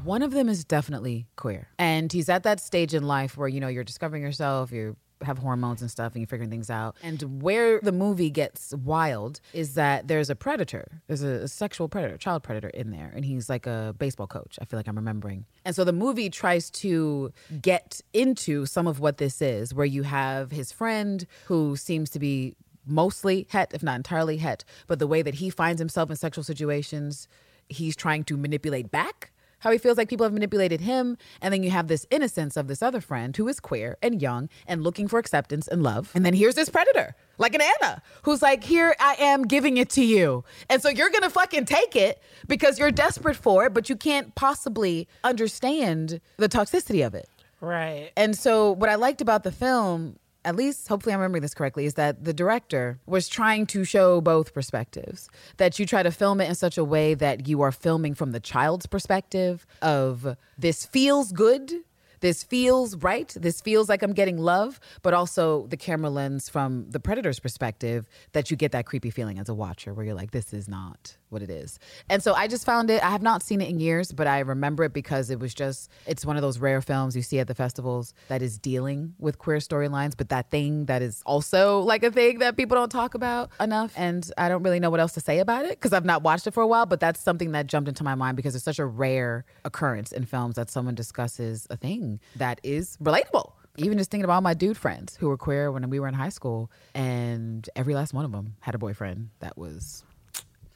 one of them is definitely queer. And he's at that stage in life where, you know, you're discovering yourself, you have hormones and stuff, and you're figuring things out. And where the movie gets wild is that there's a predator, there's a, a sexual predator, child predator in there, and he's like a baseball coach. I feel like I'm remembering. And so the movie tries to get into some of what this is, where you have his friend who seems to be mostly het, if not entirely het, but the way that he finds himself in sexual situations, he's trying to manipulate back how he feels like people have manipulated him. And then you have this innocence of this other friend who is queer and young and looking for acceptance and love. And then here's this predator, like an Anna, who's like, here I am giving it to you. And so you're gonna fucking take it because you're desperate for it, but you can't possibly understand the toxicity of it. right And so, what I liked about the film, at least hopefully I'm remembering this correctly, is that the director was trying to show both perspectives. That you try to film it in such a way that you are filming from the child's perspective of this feels good. This feels right. This feels like I'm getting love, but also the camera lens from the predator's perspective that you get that creepy feeling as a watcher where you're like, this is not what it is. And so I just found it, I have not seen it in years, but I remember it because it was just, it's one of those rare films you see at the festivals that is dealing with queer storylines, but that thing that is also like a thing that people don't talk about enough. And I don't really know what else to say about it because I've not watched it for a while, but that's something that jumped into my mind because it's such a rare occurrence in films that someone discusses a thing that is relatable. Even just thinking about all my dude friends who were queer when we were in high school, and every last one of them had a boyfriend that was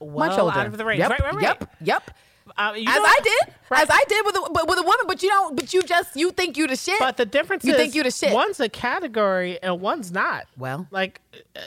well much older. out of the range Yep, right right right Yep. Yep. Uh, As I did, Right. as I did with a but with a woman, but you don't. But you just you think you the shit. But the difference is you is think you the shit. One's a category and one's not. Well. like uh,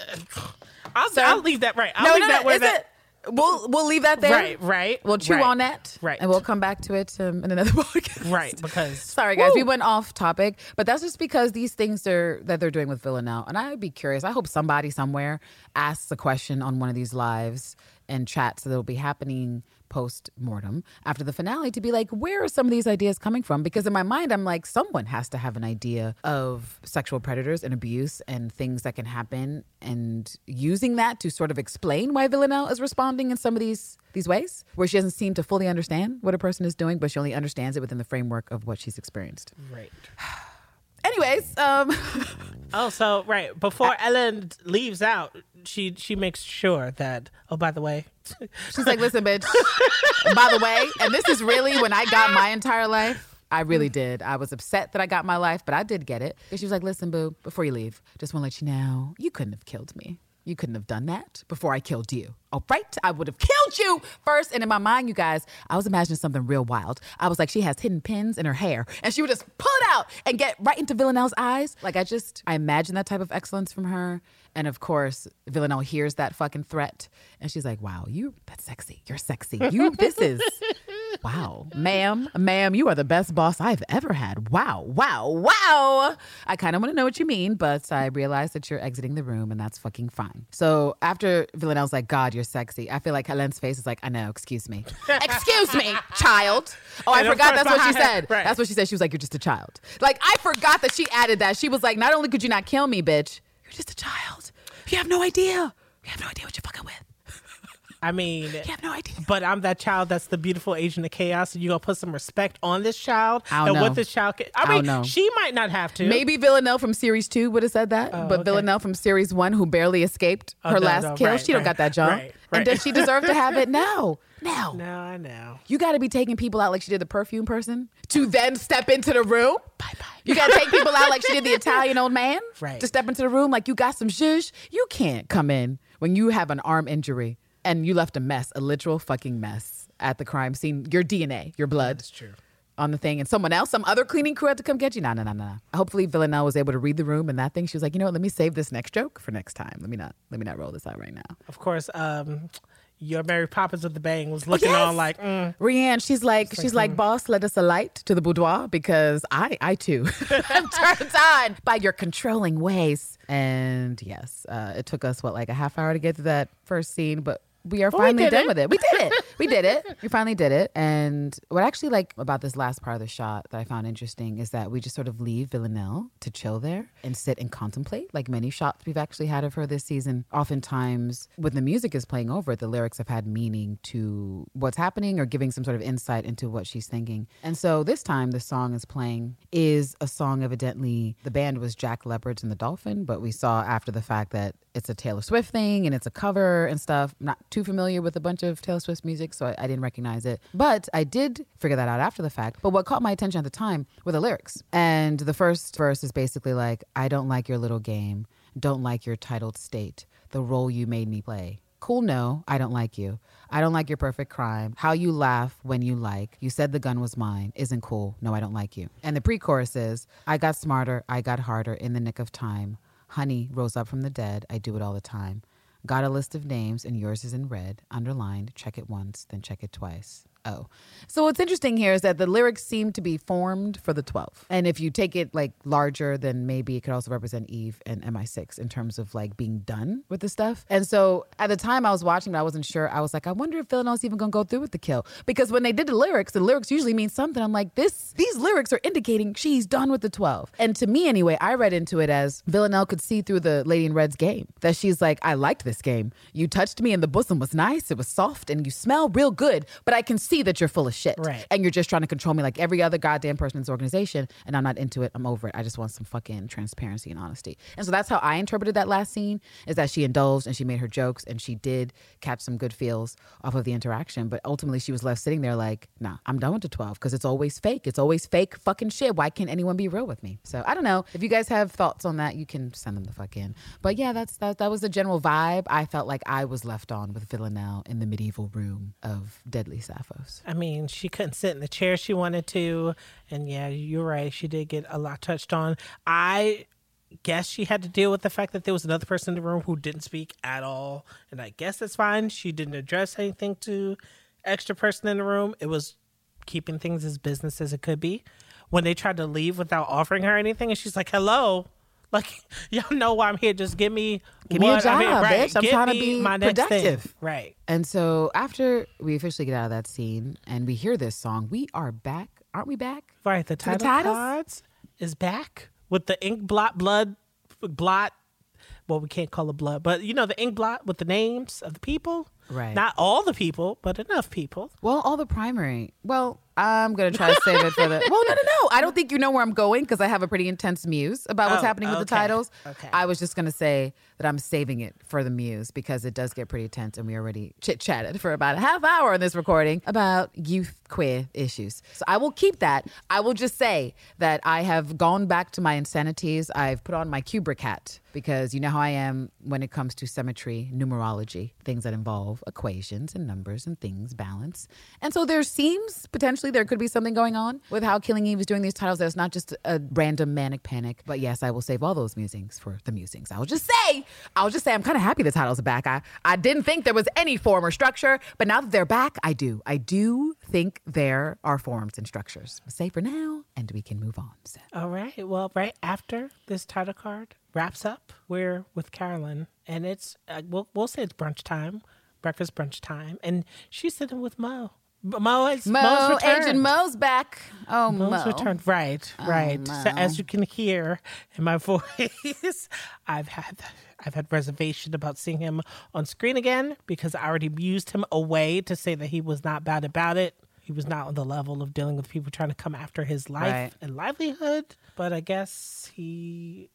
I'll, So- I'll leave that right. I'll no, leave no, that no. where that. it? We'll we'll leave that there. Right, right, We'll chew right, on that. right. And we'll come back to it um, in another [LAUGHS] podcast. Right, because Sorry, guys, we went off topic, but that's just because these things they're that they're doing with Villanelle, and I'd be curious. I hope somebody somewhere asks a question on one of these lives and chats that'll be happening post mortem after the finale to be like, where are some of these ideas coming from? Because in my mind, I'm like, someone has to have an idea of sexual predators and abuse and things that can happen, and using that to sort of explain why Villanelle is responding in some of these these ways, where she doesn't seem to fully understand what a person is doing, but she only understands it within the framework of what she's experienced. right. [SIGHS] [SIGHS] [SIGHS] Anyways, um, [LAUGHS] Oh, so right before Hélène leaves out, she she makes sure that. Oh, by the way, [LAUGHS] she's like, "Listen, bitch. By the way, and this is really when I got my entire life. I really did. I was upset that I got my life, but I did get it. And she was like, "Listen, boo. Before you leave, just want to let you know, you couldn't have killed me. You couldn't have done that before I killed you. All right, I would have killed you first. And in my mind, you guys, I was imagining something real wild. I was like, she has hidden pins in her hair, and she would just pull it out and get right into Villanelle's eyes. Like I just, I imagine that type of excellence from her. And of course, Villanelle hears that fucking threat, and she's like, "Wow, you that's sexy. You're sexy. You this is." Wow, ma'am, ma'am, you are the best boss I've ever had. Wow, wow, wow. I kind of want to know what you mean, but I realize that you're exiting the room, and that's fucking fine. So after Villanelle's like, God, you're sexy, I feel like Hélène's face is like, I know, excuse me. [LAUGHS] excuse me, child. Oh, I forgot that's what she said. right. That's what she said. She was like, You're just a child. Like, I forgot that she added that. She was like, Not only could you not kill me, bitch, you're just a child. You have no idea. You have no idea what you're fucking with. I mean, You have no idea. but I'm that child that's the beautiful agent of chaos, and you gonna put some respect on this child I don't and know. what this child. Can, I I mean, she might not have to. Maybe Villanelle from series two would have said that, oh, but Oh, okay. Villanelle from series one, who barely escaped Oh, her no, last no, kill, right, she don't got that job. right, And does she deserve to have it now? Now. [LAUGHS] No, I know. You got to be taking people out like she did the perfume person to then step into the room. Bye bye. You got to take people out like she did the [LAUGHS] Italian old man. Right. To step into the room like you got some zhuzh. You can't come in when you have an arm injury and you left a mess, a literal fucking mess at the crime scene. Your DNA, your blood. That's true. On the thing, and someone else, some other cleaning crew had to come get you. No, no, no, no. Hopefully, Villanelle was able to read the room and that thing. She was like, you know what? Let me save this next joke for next time. Let me not, let me not roll this out right now. Of course, um, your Mary Poppins with the bang was looking yes. on like, mm, Rhiann, she's like, she's like, boss, let us a light to the boudoir because I, I too, [LAUGHS] am turned on by your controlling ways. And yes, uh, it took us what like a half hour to get to that first scene, but we are we finally did done it. with it. We did it. We did it. [LAUGHS] We finally did it. And what I actually like about this last part of the shot that I found interesting is that we just sort of leave Villanelle to chill there and sit and contemplate, like many shots we've actually had of her this season. Oftentimes, when the music is playing over it, the lyrics have had meaning to what's happening or giving some sort of insight into what she's thinking. And so this time, the song is playing is a song evidently the band was Jack Leopards and the Dolphin, but we saw after the fact that it's a Taylor Swift thing and it's a cover and stuff. Not too familiar with a bunch of Taylor Swift's music, so I, I didn't recognize it. But I did figure that out after the fact. But what caught my attention at the time were the lyrics. And the first verse is basically like, I don't like your little game, don't like your titled state, the role you made me play. Cool, no, I don't like you. I don't like your perfect crime. How you laugh when you like. You said the gun was mine. Isn't cool. No, I don't like you. And the pre chorus is I got smarter, I got harder in the nick of time. Honey rose up from the dead. I do it all the time. Got a list of names and yours is in red, underlined. Check it once, then check it twice. Oh. So what's interesting here is that the lyrics seem to be formed for the 12. And if you take it like larger, then maybe it could also represent Eve and MI6 in terms of like being done with the stuff. And so at the time I was watching it, I wasn't sure. I was like, I wonder if Villanelle's even gonna go through with the kill. Because when they did the lyrics, the lyrics usually mean something. I'm like, this these lyrics are indicating she's done with the 12. And to me anyway, I read into it as Villanelle could see through the Lady in Red's game. That she's like, I liked this game. You touched me and the bosom was nice, it was soft, and you smell real good, but I can see that you're full of shit. Right. And you're just trying to control me like every other goddamn person in this organization, and I'm not into it. I'm over it. I just want some fucking transparency and honesty. And so that's how I interpreted that last scene is that she indulged and she made her jokes and she did catch some good feels off of the interaction. But ultimately she was left sitting there like, nah, I'm done with the 12 because it's always fake. It's always fake fucking shit. Why can't anyone be real with me? So I don't know. If you guys have thoughts on that, you can send them the fuck in. But yeah, that's that that was the general vibe. I felt like I was left on with Villanelle in the medieval room of Deadly I mean, she couldn't sit in the chair she wanted to. And yeah, you're right. She did get a lot touched on. I guess she had to deal with the fact that there was another person in the room who didn't speak at all. And I guess that's fine. She didn't address anything to extra person in the room. It was keeping things as business as it could be. When they tried to leave without offering her anything, and she's like, "Hello." Like [LAUGHS] y'all know why I'm here. Just give me Give me a what I'm job, right. bitch. I'm Give trying to be my productive. Right. And so after we officially get out of that scene and we hear this song, we are back. Aren't we back? Right, the the title titles? cards is back with the ink blot blood blot. Well, we can't call it blood, but you know the ink blot with the names of the people. Right. Not all the people, but enough people. Well, all the primary. Well, I'm gonna try to save it for the. [LAUGHS] Well, no, no, no. I don't think you know where I'm going because I have a pretty intense muse about what's Oh, happening with the titles. Okay. I was just gonna say that I'm saving it for the muse because it does get pretty intense, and we already chit chatted for about a half hour in this recording about youth queer issues. So I will keep that. I will just say that I have gone back to my insanities. I've put on my Kubrick hat because you know how I am when it comes to symmetry, numerology, things that involve equations and numbers and things, balance. And so there seems potentially there could be something going on with how Killing Eve is doing these titles. That's not just a random manic panic. But yes, I will save all those musings for the musings. I will just say, I'll just say I'm kind of happy the titles are back. I, I didn't think there was any form or structure, but now that they're back, I do. I do think there are forms and structures. Say for now, and we can move on. So. All right. Well, right after this title card wraps up, we're with Carolyn, and it's uh, we'll we'll say it's brunch time, breakfast brunch time, and she's sitting with Mo. Mo is Mo, Mo's returned. Agent Mo's back. Oh, Mo's Mo. returned. Right, oh, right. So as you can hear in my [LAUGHS] voice, I've had I've had reservation about seeing him on screen again because I already used him away to say that he was not bad about it. He was not on the level of dealing with people trying to come after his life Right. and livelihood. But I guess he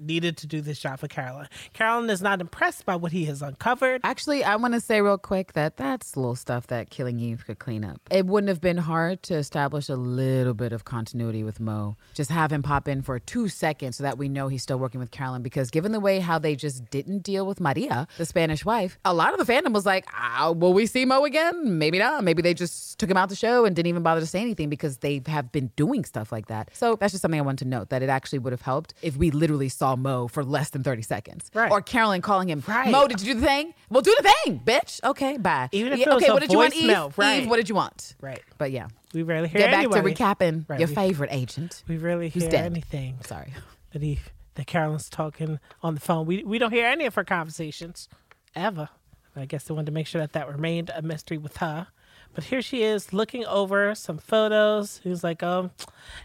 needed to do this job for Carolyn. Carolyn is not impressed by what he has uncovered. Actually, I want to say real quick that that's little stuff that Killing Eve could clean up. It wouldn't have been hard to establish a little bit of continuity with Mo. Just have him pop in for two seconds so that we know he's still working with Carolyn. Because given the way how they just didn't deal with Maria, the Spanish wife, a lot of the fandom was like, ah, will we see Mo again? Maybe not. Maybe they just took him out the show and didn't even bother to say anything because they have been doing stuff like that. So that's just something I wanted to note that it actually would have helped if we literally saw Mo for less than 30 seconds. Right. Or Carolyn calling him, Right. Mo, did you do the thing? Well, do the thing, bitch. Okay, bye. Even if Yeah, it was okay, what did you want, Eve? right. Eve, what did you want? Right. But yeah, We rarely hear get back anybody. to recapping Right, your we- favorite agent. We rarely hear dead. anything Sorry. that he that Carolyn's talking on the phone. We we don't hear any of her conversations ever. I guess they wanted to make sure that that remained a mystery with her. But here she is looking over some photos. He's like, um,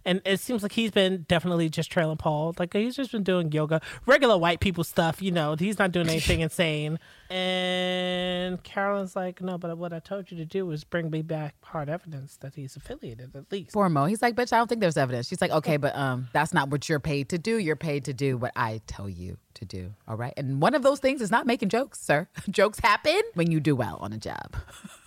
and it seems like he's been definitely just trailing Paul. Like he's just been doing yoga, regular white people stuff. You know, he's not doing anything [LAUGHS] insane. And Carolyn's like, no, but what I told you to do was bring me back hard evidence that he's affiliated, at least. Poor Mo. He's like, bitch, I don't think there's evidence. She's like, okay, but um, that's not what you're paid to do. You're paid to do what I tell you to do. All right. And one of those things is not making jokes, sir. [LAUGHS] jokes happen when you do well on a job. [LAUGHS]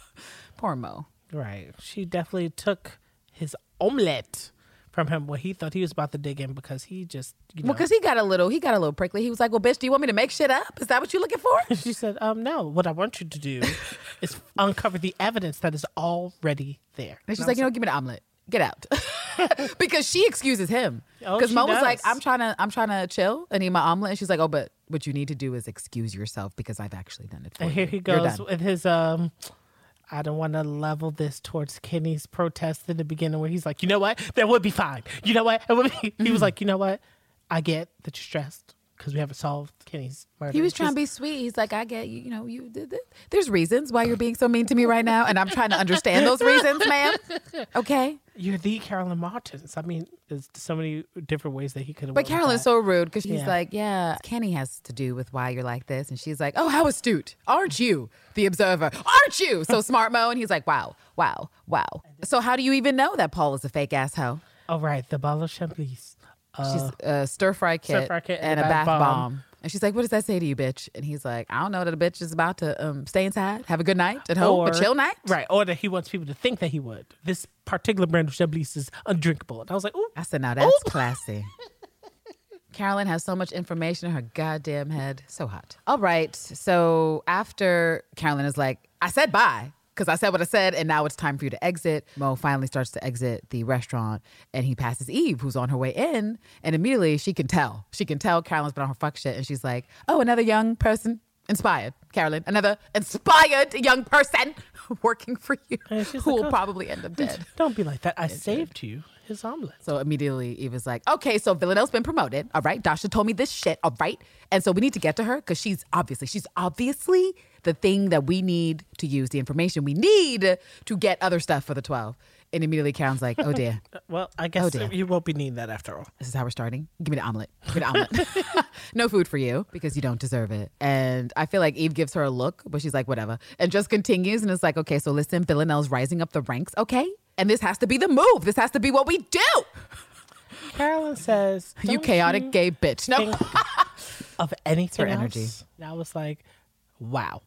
Poor Mo. Right. She definitely took his omelette from him where he thought he was about to dig in because he just, you know. Well, because he got a little, he got a little prickly. He was like, well, bitch, do you want me to make shit up? Is that what you're looking for? [LAUGHS] she said, um, no, what I want you to do [LAUGHS] is uncover the evidence that is already there. And she's I like, you know, give me the omelet. Get out. [LAUGHS] because she excuses him. Oh, Because she Mo was like. I'm trying to, I'm trying to chill and eat my omelet. And she's like, oh, but what you need to do is excuse yourself because I've actually done it for And you. here he goes with his um I don't want to level this towards Kenny's protest in the beginning where he's like, you know what? That would be fine. You know what? It would be. [LAUGHS] He Mm-hmm. was like, you know what? I get that you're stressed because we haven't solved Kenny's murder. He was trying to be sweet. He's like, I get you. You know, you did it. There's reasons why you're being so mean to me right now, and I'm trying to understand those reasons, ma'am. [LAUGHS] Okay. You're the Carolyn Martens. I mean, there's so many different ways that he could have. But Carolyn's so rude because she's Yeah. like, yeah, Kenny has to do with why you're like this. And she's like, oh, how astute. Aren't you the observer? Aren't you so [LAUGHS] smart, Mo? And he's like, wow, wow, wow. So how do you even know that Paul is a fake asshole? Oh right, the bottle of Chablis. She's Uh, a stir fry kit, Stir-fry kit and a bath bomb. And she's like, what does that say to you, bitch? And he's like, I don't know that a bitch is about to um, stay inside, have a good night at home, a chill night. Right, or that he wants people to think that he would. This particular brand of Chablis is undrinkable. And I was like, ooh, I said, now that's [LAUGHS] classy. Carolyn has so much information in her goddamn head. So hot. All right. So after Carolyn is like, I said bye because I said what I said, and now it's time for you to exit. Mo finally starts to exit the restaurant, and he passes Eve, who's on her way in, and immediately she can tell. She can tell Carolyn's been on her fuck shit, and she's like, "Oh, another young person." Inspired, Carolyn, another inspired young person [LAUGHS] working for you who like, will "Oh." probably end up dead. don't be like that. I saved you his omelet. So immediately Eve is like, okay, so Villanelle's been promoted. All right. Dasha told me this shit. All right. And so we need to get to her because she's obviously, she's obviously the thing that we need to use, the information we need to get other stuff for the 12. And immediately Karen's like, oh dear, [LAUGHS] Well, I guess Oh, dear. you won't be needing that after all. this is how we're starting. Give me the omelet. Give me the omelet. [LAUGHS] no food for you because you don't deserve it. And I feel like Eve gives her a look, but she's like, whatever. And just continues. And it's like, okay, so listen, Villanelle's rising up the ranks. Okay. And this has to be the move. This has to be what we do. Carolyn says, You chaotic you gay bitch. No. [LAUGHS] of anything her else?" energy. And I was like, wow,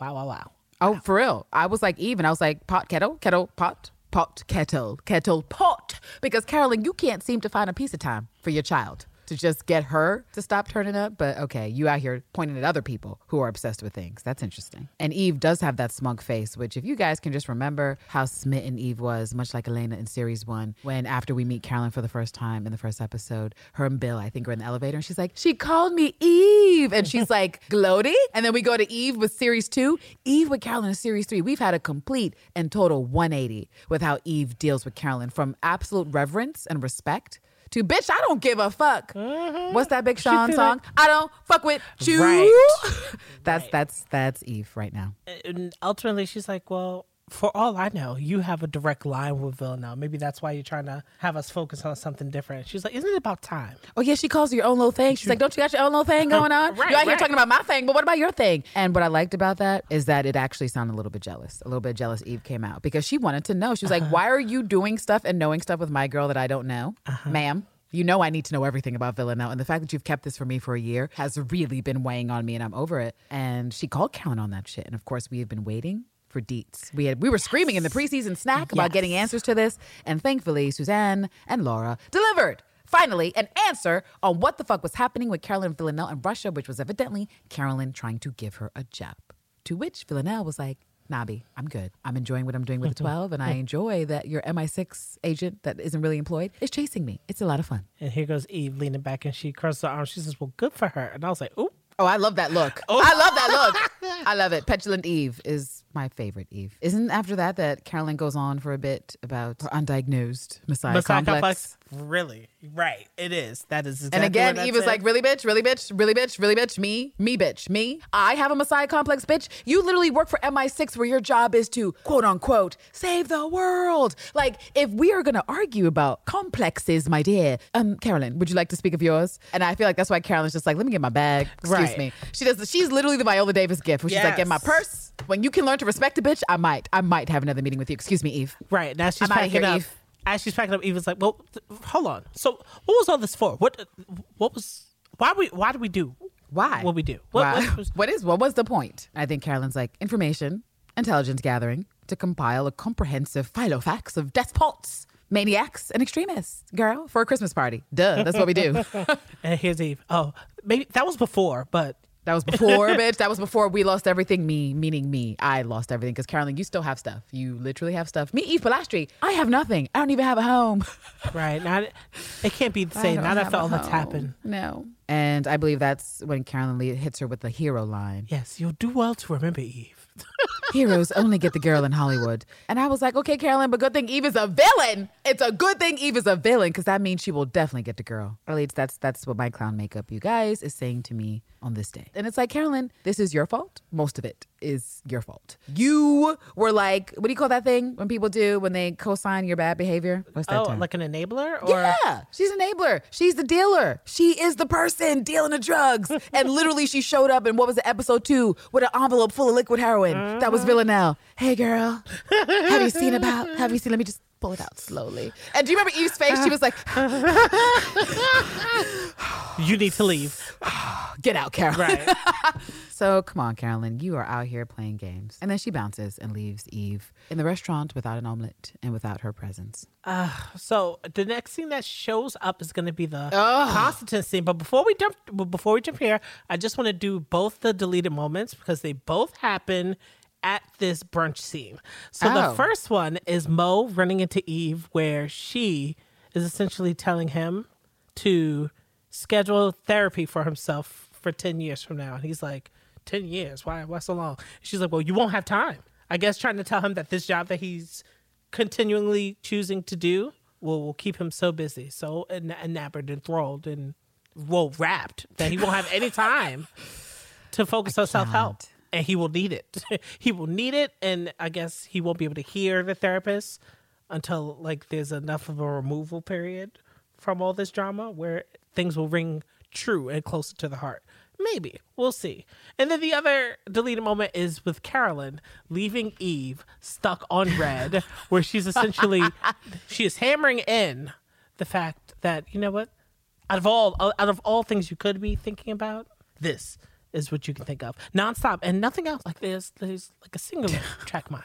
wow, wow, wow. Oh, for real. I was like even I was like, pot, kettle, kettle, pot, pot, kettle, kettle, pot. Because Carolyn, you can't seem to find a piece of time for your child to just get her to stop turning up. But okay, you out here pointing at other people who are obsessed with things. That's interesting. And Eve does have that smug face, which if you guys can just remember how smitten Eve was, much like Elena in series one, when after we meet Carolyn for the first time in the first episode, her and Bill, I think, are in the elevator, and she's like, she called me Eve. And she's like, [LAUGHS] gloaty. And then we go to Eve with series two. Eve with Carolyn in series three. We've had a complete and total 180 with how Eve deals with Carolyn from absolute reverence and respect to bitch, I don't give a fuck. Mm-hmm. What's that Big Sean feel song? I don't fuck with you. [LAUGHS] Right. that's that's that's Eve right now. And ultimately, she's like, well, for all I know, you have a direct line with Villanelle. Maybe that's why you're trying to have us focus on something different. She's like, isn't it about time? Oh yeah, she calls your own little thing. She's like, "Don't you got your own little thing [LAUGHS] going on? Right, You're out here talking about my thing, but what about your thing?" And what I liked about that is that it actually sounded a little bit jealous. A little bit jealous. Eve came out because she wanted to know. She was like, uh-huh. "Why are you doing stuff and knowing stuff with my girl that I don't know, uh-huh. ma'am?" You know I need to know everything about Villanelle, and the fact that you've kept this for me for a year has really been weighing on me, and I'm over it. And she called Carolyn on that shit, and of course we have been waiting for deets. We had we were screaming in the preseason snack about Yes. getting answers to this, and thankfully Suzanne and Laura delivered. Finally, an answer on what the fuck was happening with Carolyn Villanelle in Russia, which was evidently Carolyn trying to give her a jab. To which Villanelle was like, Nabi, I'm good. I'm enjoying what I'm doing with the [LAUGHS] 12, and I enjoy that your MI6 agent that isn't really employed is chasing me. It's a lot of fun. And here goes Eve leaning back and she crosses her arms. She says, well, good for her. And I was like, ooh. Oh, I love that look. Oh. I love that look. I love it. Petulant Eve is my favorite Eve. Isn't after that that Carolyn goes on for a bit about her undiagnosed Messiah, Messiah complex? complex. Really? Right. It is. That is exactly And again, Eve is like, really, bitch, really, bitch, really, bitch, really, bitch, me, me, bitch, me. I have a Messiah complex, bitch. You literally work for MI6 where your job is to, quote unquote, save the world. Like, if we are going to argue about complexes, my dear, um, Carolyn, would you like to speak of yours? And I feel like that's why Carolyn's just like, let me get my bag. Excuse Right. me. She does, she's literally the Viola Davis gift where she's like, get my purse. When you can learn to respect a bitch, I might, I might have another meeting with you. Excuse me, Eve. Right. Now she's I'm packing here, up. Eve. As she's packing up, Eve is like, well, th- hold on. So what was all this for? What What was, why we, why did we do? Why? What we do? What, Why? what was, [LAUGHS] what is what was the point? I think Carolyn's like information, intelligence gathering to compile a comprehensive filofax of despots, maniacs, and extremists. Girl, for a Christmas party. Duh, that's what we do. [LAUGHS] and here's Eve. Oh, maybe that was before, but That was before, [LAUGHS] bitch. That was before we lost everything. Me, meaning me. I lost everything because Carolyn, you still have stuff. You literally have stuff. Me, Eve Polastri. I have nothing. I don't even have a home. [LAUGHS] right now it can't be the same. don't after all that's happened. No. And I believe that's when Carolyn Lee hits her with the hero line. Yes, you'll do well to remember Eve. [LAUGHS] Heroes only get the girl in Hollywood. And I was like, okay, Carolyn, but good thing Eve is a villain. It's a good thing Eve is a villain because that means she will definitely get the girl. Or at least that's that's what my clown makeup, you guys, is saying to me on this day. And it's like, Carolyn, this is your fault. Most of it is your fault. You were like, what do you call that thing when people do when they co-sign your bad behavior? What's that Oh, term? like an enabler? Or Yeah, she's an enabler. She's the dealer. She is the person dealing the drugs. and literally, she showed up in what was it, episode two, with an envelope full of liquid heroin. That was Villanelle. Hey, girl, have you seen [LAUGHS] about? Have you seen? Let me just pull it out slowly. And do you remember Eve's face? She was like, [LAUGHS] you need to leave. [SIGHS] "Get out, Carol." Right. [LAUGHS] So come on, Carolyn, you are out here playing games. And then she bounces and leaves Eve in the restaurant without an omelet and without her presence. Ah, so the next thing that shows up is going to be the Constantine scene. But before we jump, before we jump here, I just want to do both the deleted moments because they both happen at this brunch scene. So Oh. the first one is Mo running into Eve, where she is essentially telling him to schedule therapy for himself for 10 years from now. And he's like, 10 years? Why, why so long? She's like, well, you won't have time. I guess trying to tell him that this job that he's continually choosing to do will, will keep him so busy, so en- enamored, enthralled, and well wrapped that he won't have any time to focus [LAUGHS] on self help. And he will need it. [LAUGHS] he will need it, and I guess he won't be able to hear the therapist until like there's enough of a removal period from all this drama where things will ring true and closer to the heart. Maybe we'll see. And then the other deleted moment is with Carolyn leaving Eve stuck on red, [LAUGHS] where she's essentially she is hammering in the fact that you know what, out of all out of all things you could be thinking about, this is what you can think of nonstop and nothing else. Like there's there's like a single [LAUGHS] track mind.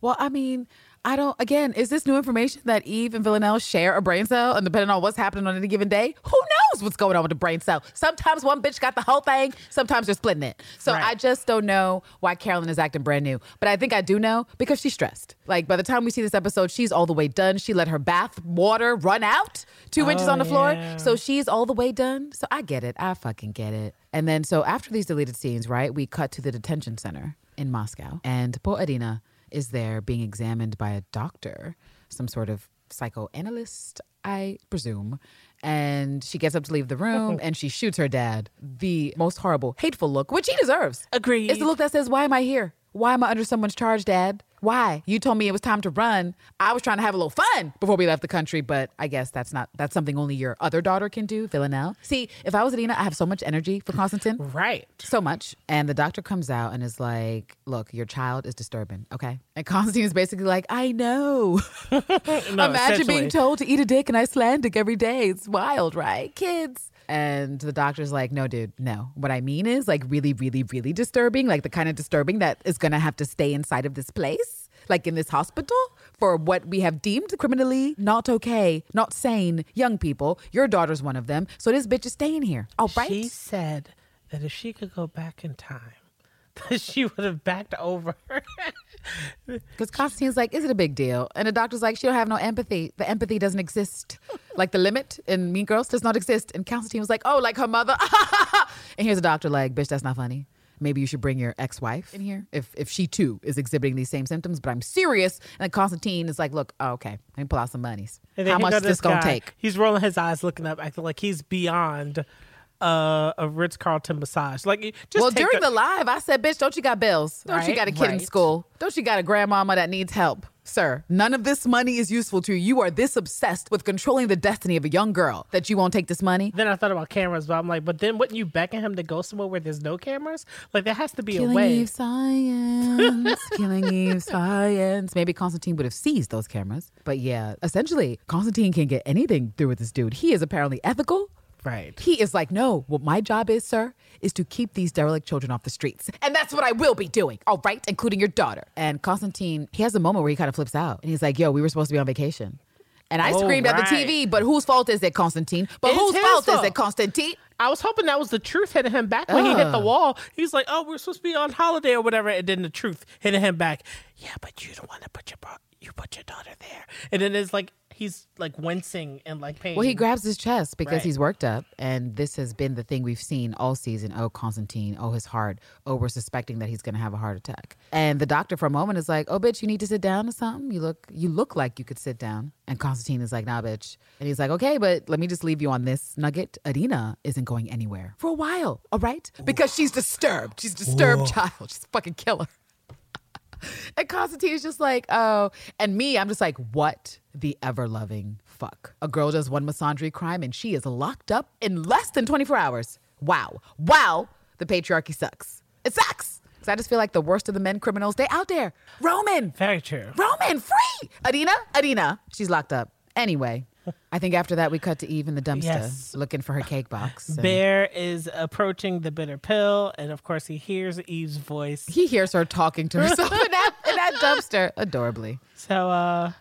Well, I mean, I don't. Again, is this new information that Eve and Villanelle share a brain cell, and depending on what's happening on any given day, who knows what's going on with the brain cell? Sometimes one bitch got the whole thing. Sometimes they're splitting it. So Right. I just don't know why Carolyn is acting brand new. But I think I do know because she's stressed. Like by the time we see this episode, she's all the way done. She let her bath water run out two oh, inches on the floor, yeah. so she's all the way done. So I get it. I fucking get it. And then so after these deleted scenes, right, we cut to the detention center in Moscow, and poor Adina is there being examined by a doctor, some sort of psychoanalyst, I presume. And she gets up to leave the room [LAUGHS] and she shoots her dad. The most horrible, hateful look, which he deserves. Agreed. It's the look that says, Why am I here? Why am I under someone's charge, Dad? Why? You told me it was time to run. I was trying to have a little fun before we left the country, but I guess that's not that's something only your other daughter can do, Villanelle. See, if I was Adina, I have so much energy for Constantine. [LAUGHS] Right. So much. And the doctor comes out and is like, Look, your child is disturbing, okay? And Constantine is basically like, I know. [LAUGHS] No, Imagine being told to eat a dick in Icelandic every day. It's wild, right? Kids. And the doctor's like, no, dude, no. What I mean is like really, really, really disturbing, like the kind of disturbing that is gonna have to stay inside of this place, like in this hospital, for what we have deemed criminally not okay, not sane young people. Your daughter's one of them. So this bitch is staying here. Oh, All right. She said that if she could go back in time, [LAUGHS] that she would have backed over. [LAUGHS] Because Constantine's like, is it a big deal? And the doctor's like, she don't have no empathy. The empathy doesn't exist. like the limit in Mean Girls does not exist. And Constantine was like, oh, like her mother. [LAUGHS] and here's a doctor like, bitch, that's not funny. Maybe you should bring your ex-wife in here if if she too is exhibiting these same symptoms. But I'm serious. And then Constantine is like, look, oh, okay, let me pull out some monies. And then How here much go is this gonna guy. take? He's rolling his eyes, looking up, acting like he's beyond uh, a Ritz Carlton massage. Like, just well, during a- the live, I said, bitch, don't you got bills? Don't you got a kid in school? Don't you got a grandmama that needs help? Sir, none of this money is useful to you. You are this obsessed with controlling the destiny of a young girl that you won't take this money. Then I thought about cameras, but I'm like, but then wouldn't you beckon him to go somewhere where there's no cameras? Like, there has to be a way. Eve science. [LAUGHS] Killing Eve science. Maybe Constantine would have seized those cameras. But yeah, essentially, Constantine can't get anything through with this dude. He is apparently ethical. Right. He is like, no, what my job is, sir, is to keep these derelict children off the streets. And that's what I will be doing, all right, including your daughter. And Constantine, he has a moment where he kind of flips out. And he's like, yo, we were supposed to be on vacation. And I Oh, screamed at the. TV, but whose fault is it, Constantine? But It's whose his fault, is it, Constantine? I was hoping that was the truth hitting him back when he hit the wall. He's like, "Oh, we're supposed to be on holiday or whatever," and then the truth hitting him back. Yeah, but you don't want to put your bro- you put your daughter there, and then it's like he's like wincing and like pain. Well, he grabs his chest because Right. he's worked up, and this has been the thing we've seen all season. Oh, Constantine. Oh, his heart. Oh, we're suspecting that he's going to have a heart attack. And the doctor, for a moment, is like, "Oh, bitch, you need to sit down or something. You look, you look like you could sit down." And Constantine is like, "Nah, bitch." And he's like, "Okay, but let me just leave you on this nugget. Adina isn't going anywhere for a while, all right? Because she's disturbed. She's a disturbed child. She's a fucking killer." [LAUGHS] And Constantine is just like, oh. And me, I'm just like, what the ever loving fuck? A girl does one misandry crime and she is locked up in less than 24 hours. Wow. Wow. The patriarchy sucks. It sucks. Because I just feel like the worst of the men criminals, they out there. Roman. Very true. Roman, free. Adina, Adina. She's locked up. Anyway, I think after that, we cut to Eve in the dumpster Yes. looking for her cake box. And Bear is approaching the bitter pill, and of course, he hears Eve's voice. He hears her talking to herself [LAUGHS] in that, in that dumpster adorably. So, uh,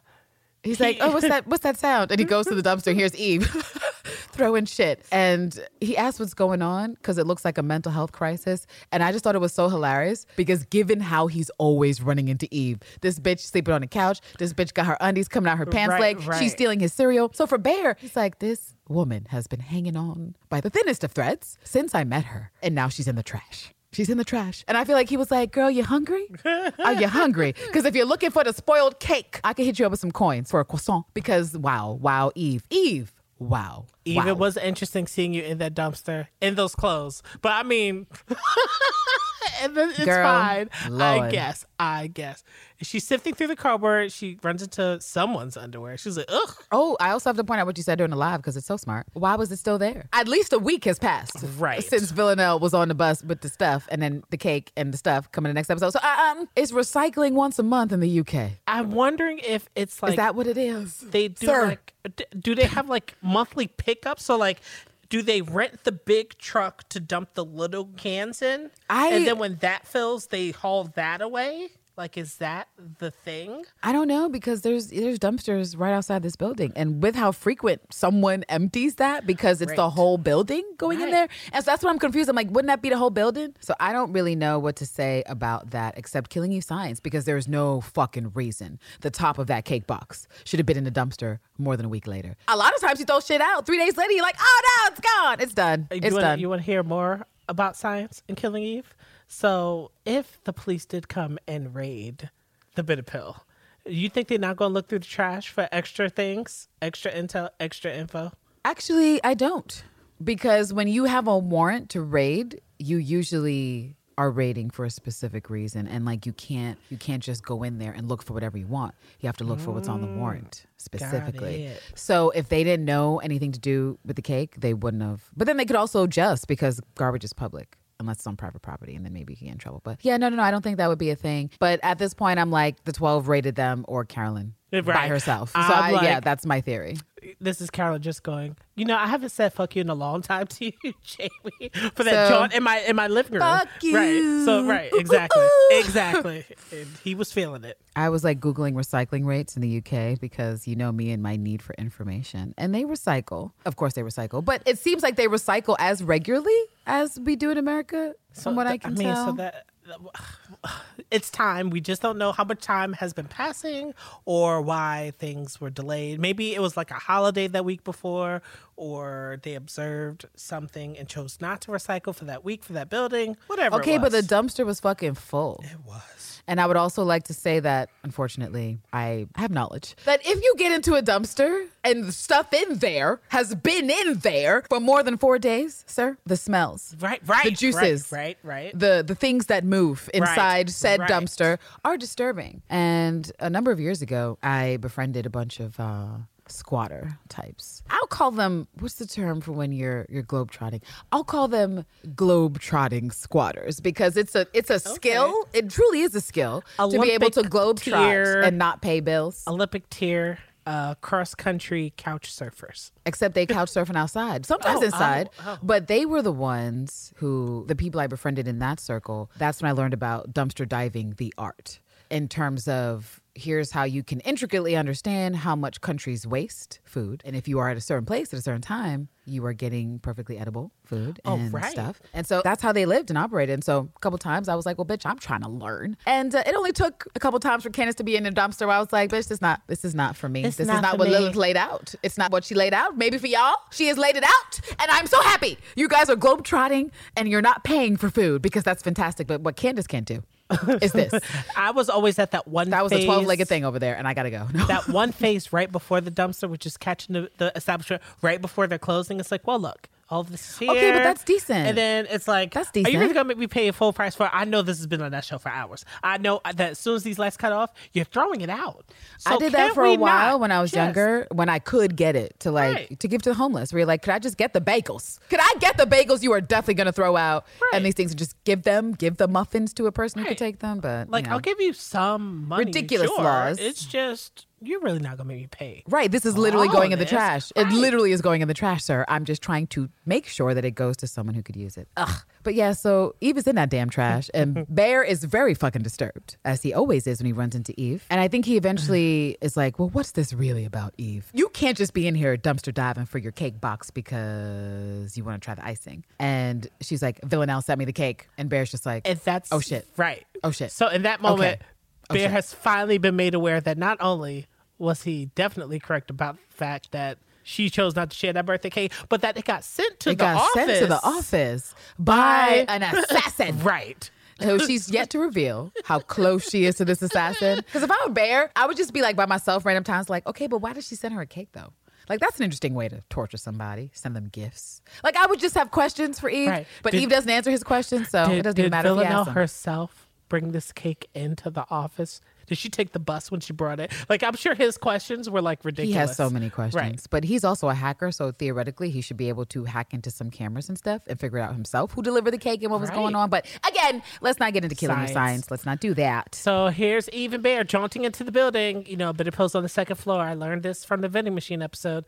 He's like, "Oh, what's that? What's that sound?" And he goes to the dumpster. and Here's Eve [LAUGHS] throwing shit, and he asks what's going on because it looks like a mental health crisis. And I just thought it was so hilarious because given how he's always running into Eve, this bitch sleeping on the couch, this bitch got her undies coming out her pants Right, leg, right. she's stealing his cereal. So for Bear, he's like, "This woman has been hanging on by the thinnest of threads since I met her, and now she's in the trash." She's in the trash. And I feel like he was like, Girl, you hungry? Are you hungry? [LAUGHS] Because if you're looking for the spoiled cake, I can hit you up with some coins for a croissant. Because wow, wow, Eve. Eve. Wow. Eve, wow. it was interesting seeing you in that dumpster in those clothes. But I mean, [LAUGHS] and then it's Girl, fine. I guess. I guess. She's sifting through the cardboard. She runs into someone's underwear. She's like, ugh. Oh, I also have to point out what you said during the live because it's so smart. Why was it still there? At least a week has passed. Right. Since Villanelle was on the bus with the stuff and then the cake and the stuff coming in the next episode. So uh, um, it's recycling once a month in the UK. I'm wondering if it's like is that what it is? they do Sir. like do they have like monthly pickups so like do they rent the big truck to dump the little cans in? I- and then when that fills they haul that away like is that the thing? I don't know because there's there's dumpsters right outside this building, and with how frequent someone empties that because it's the whole building going in there, and so that's what I'm confused. I'm like, wouldn't that be the whole building? So I don't really know what to say about that except killing you science because there's no fucking reason. The top of that cake box should have been in the dumpster more than a week later. A lot of times you throw shit out, three days later you're like, oh no, it's gone, it's done, you it's wanna, done. you want to hear more about science and killing eve so if the police did come and raid the bitter pill you think they're not going to look through the trash for extra things extra intel extra info Actually, I don't. Because when you have a warrant to raid, you usually are raiding for a specific reason, and like you can't you can't just go in there and look for whatever you want. You have to look for what's on the mm, warrant specifically. So if they didn't know anything to do with the cake, they wouldn't have. But then they could also just because garbage is public. Unless it's on private property, and then maybe you can get in trouble. But yeah, no, no, no, I don't think that would be a thing. But at this point, I'm like, the 12 rated them or Carolyn eh, by herself. So I'm I, yeah, that's my theory. This is Carolyn just going. You know, I haven't said "fuck you" in a long time to you, [LAUGHS] Jamie, for that So- jaunt in my in my living room. Fuck Right. So right, exactly, [LAUGHS] exactly. And he was feeling it. I was like Googling recycling rates in the UK because you know me and my need for information. And they recycle. Of course, they recycle, but it seems like they recycle as regularly as we do in America, from what I can mean, tell. so that [SIGHS] it's time. We just don't know how much time has been passing or why things were delayed. Maybe it was like a holiday that week before, or they observed something and chose not to recycle for that week for that building. Whatever. okay, but the dumpster was fucking full. it was. And I would also like to say that, unfortunately, I have knowledge that if you get into a dumpster and the stuff in there has been in there for more than four days, sir, the smells, Right, right, the juices, right, right. the the things that move inside said right. dumpster are disturbing. And a number of years ago, I befriended a bunch of uh, squatter types. I'll call them. What's the term for when you're you're globe trotting? I'll call them globe trotting squatters because it's a it's a skill. It truly is a skill to be able to Olympic globe trot and not pay bills. Olympic tier uh, cross country couch surfers. except they couch surfing outside, sometimes Oh, inside. oh, oh. But they were the ones who, the people I befriended in that circle, that's when I learned about dumpster diving, the art, in terms of here's how you can intricately understand how much countries waste food. And if you are at a certain place at a certain time, you are getting perfectly edible food Oh, and right. stuff. And so that's how they lived and operated. And so a couple times I was like, well, bitch, I'm trying to learn. And uh, it only took a couple times for Candace to be in a dumpster where I was like, bitch, this is not, this is not for me. It's this not is not what me. Lilith laid out. It's not what she laid out. Maybe for y'all, she has laid it out. And I'm so happy. You guys are globetrotting and you're not paying for food because that's fantastic. But what Candace can't do [LAUGHS] is this. I was always at that one. That was a 12 legged thing over there, and I gotta go. [LAUGHS] that one phase right before the dumpster, which is catching the, the establishment right before they're closing. It's like, well, look, all this is here. Okay, but that's decent. And then it's like, That's decent. Are you really gonna make me pay a full price for? it? I know this has been on that show for hours. I know that as soon as these lights cut off, you're throwing it out. I did that for a while when I was just- younger, when I could get it to like Right. to give to the homeless. Where you're like, could I just get the bagels? Could I get the bagels you are definitely gonna throw out? Right. And these things, just give them, give the muffins to a person who could take them. But Like, you know. I'll give you some money. Ridiculous sure. laws. It's just you're really not gonna make me pay. Right. This is literally all going in the this. trash. Right. It literally is going in the trash, sir. I'm just trying to make sure that it goes to someone who could use it. Ugh. But yeah, so Eve is in that damn trash, [LAUGHS] and Bear is very fucking disturbed, as he always is when he runs into Eve. And I think he eventually [SIGHS] is like, well, what's this really about, Eve? You can't just be in here dumpster diving for your cake box because you want to try the icing. And she's like, Villanelle sent me the cake. And Bear's just like, And that's Oh, shit. right. Oh, shit. So in that moment, Okay. Oh, Bear has finally been made aware that not only was he definitely correct about the fact that she chose not to share that birthday cake, but that it got sent to it the got office. sent to the office by by- an [LAUGHS] assassin. Right. who she's yet to reveal how close she is to this assassin. [LAUGHS] Because if I were Bear, I would just be like by myself random times, like, okay, but why did she send her a cake though? Like that's an interesting way to torture somebody. Send them gifts. Like I would just have questions for Eve, Right. but Did- Eve doesn't answer his questions, so it doesn't did even matter he Villanelle herself bring this cake into the office? Did she take the bus when she brought it? Like I'm sure his questions were like ridiculous. He has so many questions, Right. but he's also a hacker, so theoretically he should be able to hack into some cameras and stuff and figure out himself who delivered the cake and what was going on. But again, let's not get into killing Science. science. Let's not do that. So here's Even Bear jaunting into the building. You know, but it posed on the second floor. I learned this from the vending machine episode.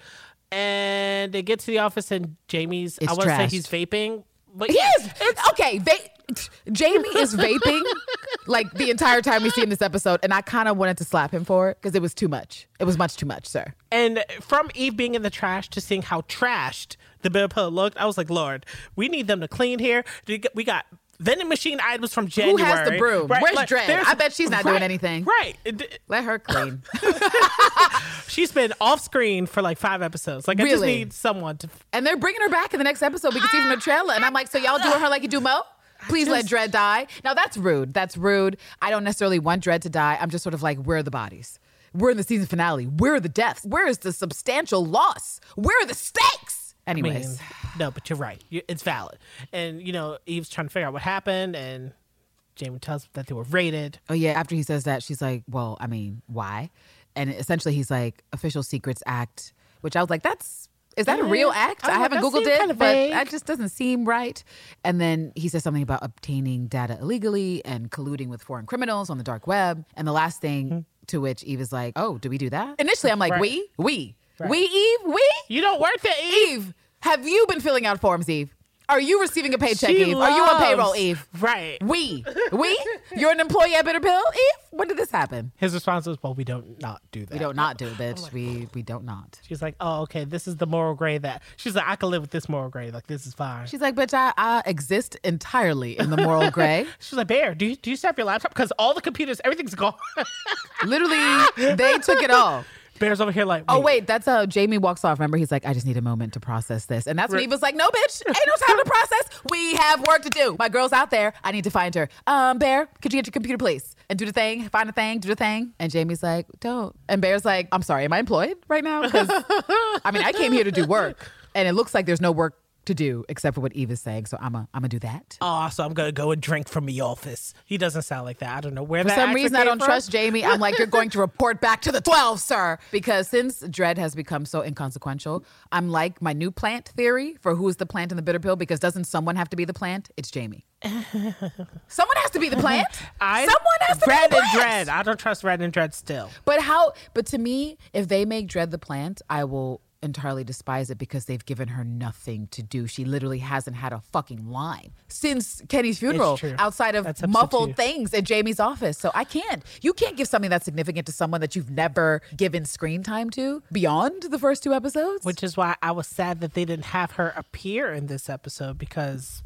And they get to the office, and Jamie's, I want to say he's vaping. But He yes, is. It's okay. Va- [LAUGHS] Jamie is vaping like the entire time we see in this episode, and I kind of wanted to slap him for it because it was too much. It was much too much, sir. And from Eve being in the trash to seeing how trashed the bill pillow looked, I was like, Lord, we need them to clean here. We got vending machine items from January. Who has the broom? Where's Dred? there's- I bet she's not doing anything. Right. Let her clean. [LAUGHS] [LAUGHS] She's been off screen for like five episodes. Like I just need someone to. and they're bringing her back in the next episode. We can see from the trailer, and I'm like, so y'all doing her [GASPS] like you do Mo? Please let just- Dred die. Now that's rude. That's rude. I don't necessarily want Dred to die. I'm just sort of like, where are the bodies? We're in the season finale. Where are the deaths? Where is the substantial loss? Where are the stakes? I mean, Anyways. no, but you're right. It's valid. And you know, Eve's trying to figure out what happened, and Jamie tells that they were raided. Oh yeah, after he says that, she's like, "Well, I mean, why?" And essentially, he's like, "Official Secrets Act," which I was like, "That's is that a real act?" I I, haven't googled it, kinda but that just doesn't seem right. And then he says something about obtaining data illegally and colluding with foreign criminals on the dark web. And the last thing mm-hmm. to which Eve is like, "Oh, do we do that?" Initially, I'm like, Right. "We, we, Right. we, Eve, we." You don't work there, Eve. Eve, have you been filling out forms, Eve? Are you receiving a paycheck, She Eve? Are you on payroll, Eve? Right. We, we, you're an employee at Bitter Pill, Eve. When did this happen? His response was, "Well, we don't not do that. We don't not do it, oh bitch. We we don't not. She's like, "Oh, okay. This is the moral gray that." She's like, "I can live with this moral gray. Like, this is fine." She's like, bitch, I, I exist entirely in the moral gray. [LAUGHS] She's like, "Bear, do you do you still have your laptop? Because all the computers, everything's gone." Literally, they took it all. [LAUGHS] Bear's over here like, Oh wait, that's how Jamie walks off. Remember, he's like, I just need a moment to process this, and that's when he was like, No, bitch, ain't no time to process. We have work to do. My girl's out there. I need to find her. Um, Bear, could you get your computer, please, and do the thing, find the thing, do the thing. And Jamie's like, Don't. And Bear's like, I'm sorry, am I employed right now? Because I mean, I came here to do work, and it looks like there's no work to do except for what Eve is saying. So I'm a, I'm gonna do that. Oh, so I'm gonna go and drink from the office. He doesn't sound like that. I don't know where For some reason, I don't from. trust Jamie. I'm like, you're going to [LAUGHS] report back to the 12, sir. Because since Dread has become so inconsequential, I'm like my new plant theory for who's the plant in the bitter pill. Because doesn't someone have to be the plant? It's Jamie. [LAUGHS] someone has to be the plant. I, someone has to Red be the and. Dread. I don't trust Red and Dread still. But how? But to me, if they make Dread the plant, I will entirely despise it because they've given her nothing to do. She literally hasn't had a fucking line since Kenny's funeral outside of That's muffled things in Jamie's office. So I can't. You can't give something that's significant to someone that you've never given screen time to beyond the first two episodes. Which is why I was sad that they didn't have her appear in this episode because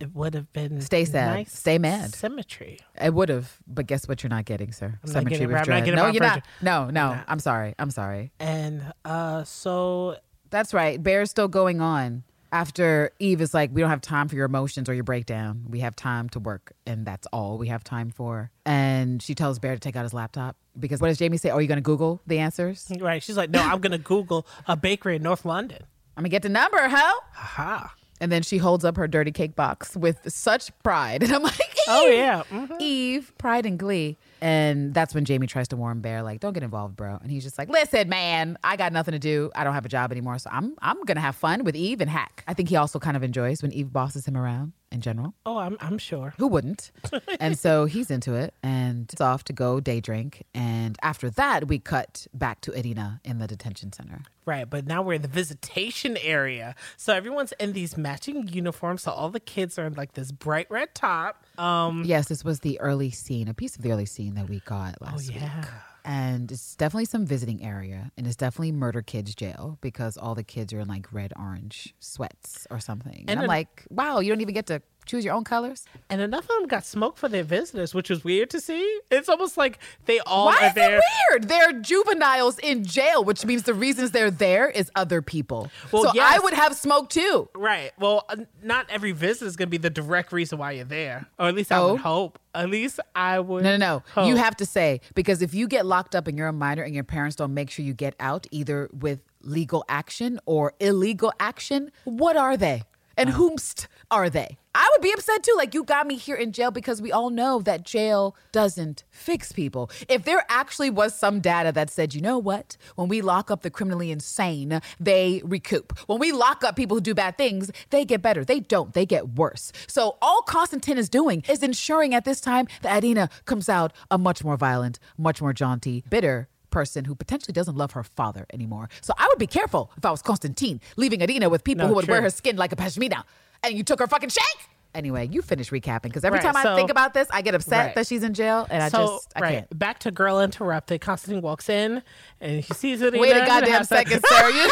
it would have been Stay sad. nice Stay mad. symmetry. It would have, but guess what? You're not getting, sir. I'm not Symmetry getting- with not getting no, you're not. No, no. I'm not. I'm sorry. I'm sorry. And uh, so That's right. Bear's still going on. After Eve is like, we don't have time for your emotions or your breakdown. We have time to work, and that's all we have time for. And she tells Bear to take out his laptop because what does Jamie say? Oh, you going to Google the answers? right, she's like, no, I'm gonna Google a bakery in North London. [LAUGHS] I'm gonna get the number, huh? Aha. And then she holds up her dirty cake box with such pride, [LAUGHS] and I'm like, Eve, Oh yeah. Mhm. Eve, pride and glee. And that's when Jamie tries to warn Bear, like, don't get involved, bro. And he's just like, listen, man, I got nothing to do. I don't have a job anymore. So I'm I'm gonna have fun with Eve and hack. I think he also kind of enjoys when Eve bosses him around in general. Oh, I'm I'm sure. Who wouldn't? [LAUGHS] and so he's into it and it's off to go day drink. And after that, we cut back to Irina in the detention center. Right, but now we're in the visitation area. So everyone's in these matching uniforms. So all the kids are in like this bright red top. Um Yes, this was the early scene, a piece of the early scene that we got last week. yeah. And it's definitely some visiting area, and it's definitely murder kids jail because all the kids are in like red orange sweats or something. And, And I'm an- like, wow, you don't even get to choose your own colors. and enough of them got smoke for their visitors, which was weird to see. It's almost like they all Why are is there. it weird? They're juveniles in jail, which means the reasons they're there is other people. Well, so yes. I would have smoke too. Right. Well, uh, not every visit is going to be the direct reason why you're there, or at least I Oh. would hope. At least I would. No, no, no. hope. You have to say because if you get locked up and you're a minor and your parents don't make sure you get out either with legal action or illegal action, what are they? And whomst are they? I would be upset too. Like you got me here in jail because we all know that jail doesn't fix people. If there actually was some data that said, you know what, when we lock up the criminally insane, they recoup. When we lock up people who do bad things, they get better. They don't. They get worse. So all Constantine is doing is ensuring at this time that Adina comes out a much more violent, much more jaunty, bitter person who potentially doesn't love her father anymore. So I would be careful if I was Constantine, leaving Adina with people No, who would wear her skin like a pashmina, and you took her fucking shake. Anyway, you finish recapping because every Right, time I think about this, I get upset Right. that she's in jail, and I so just I right can't. back to girl interrupted. Constantine walks in and he sees it. Wait a goddamn second, [LAUGHS] Sarah. [LAUGHS]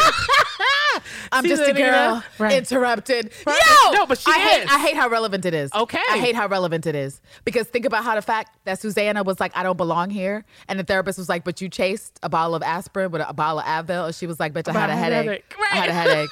[LAUGHS] I'm See just a girl Right. interrupted. Right. Yo, No, but she I hate, is. I hate how relevant it is. Okay. I hate how relevant it is because think about how the fact that Susanna was like, "I don't belong here," and the therapist was like, "But you chased a bottle of aspirin with a, bottle of Advil," and she was like, "Bitch, I had But a I had a headache. headache." I had a headache."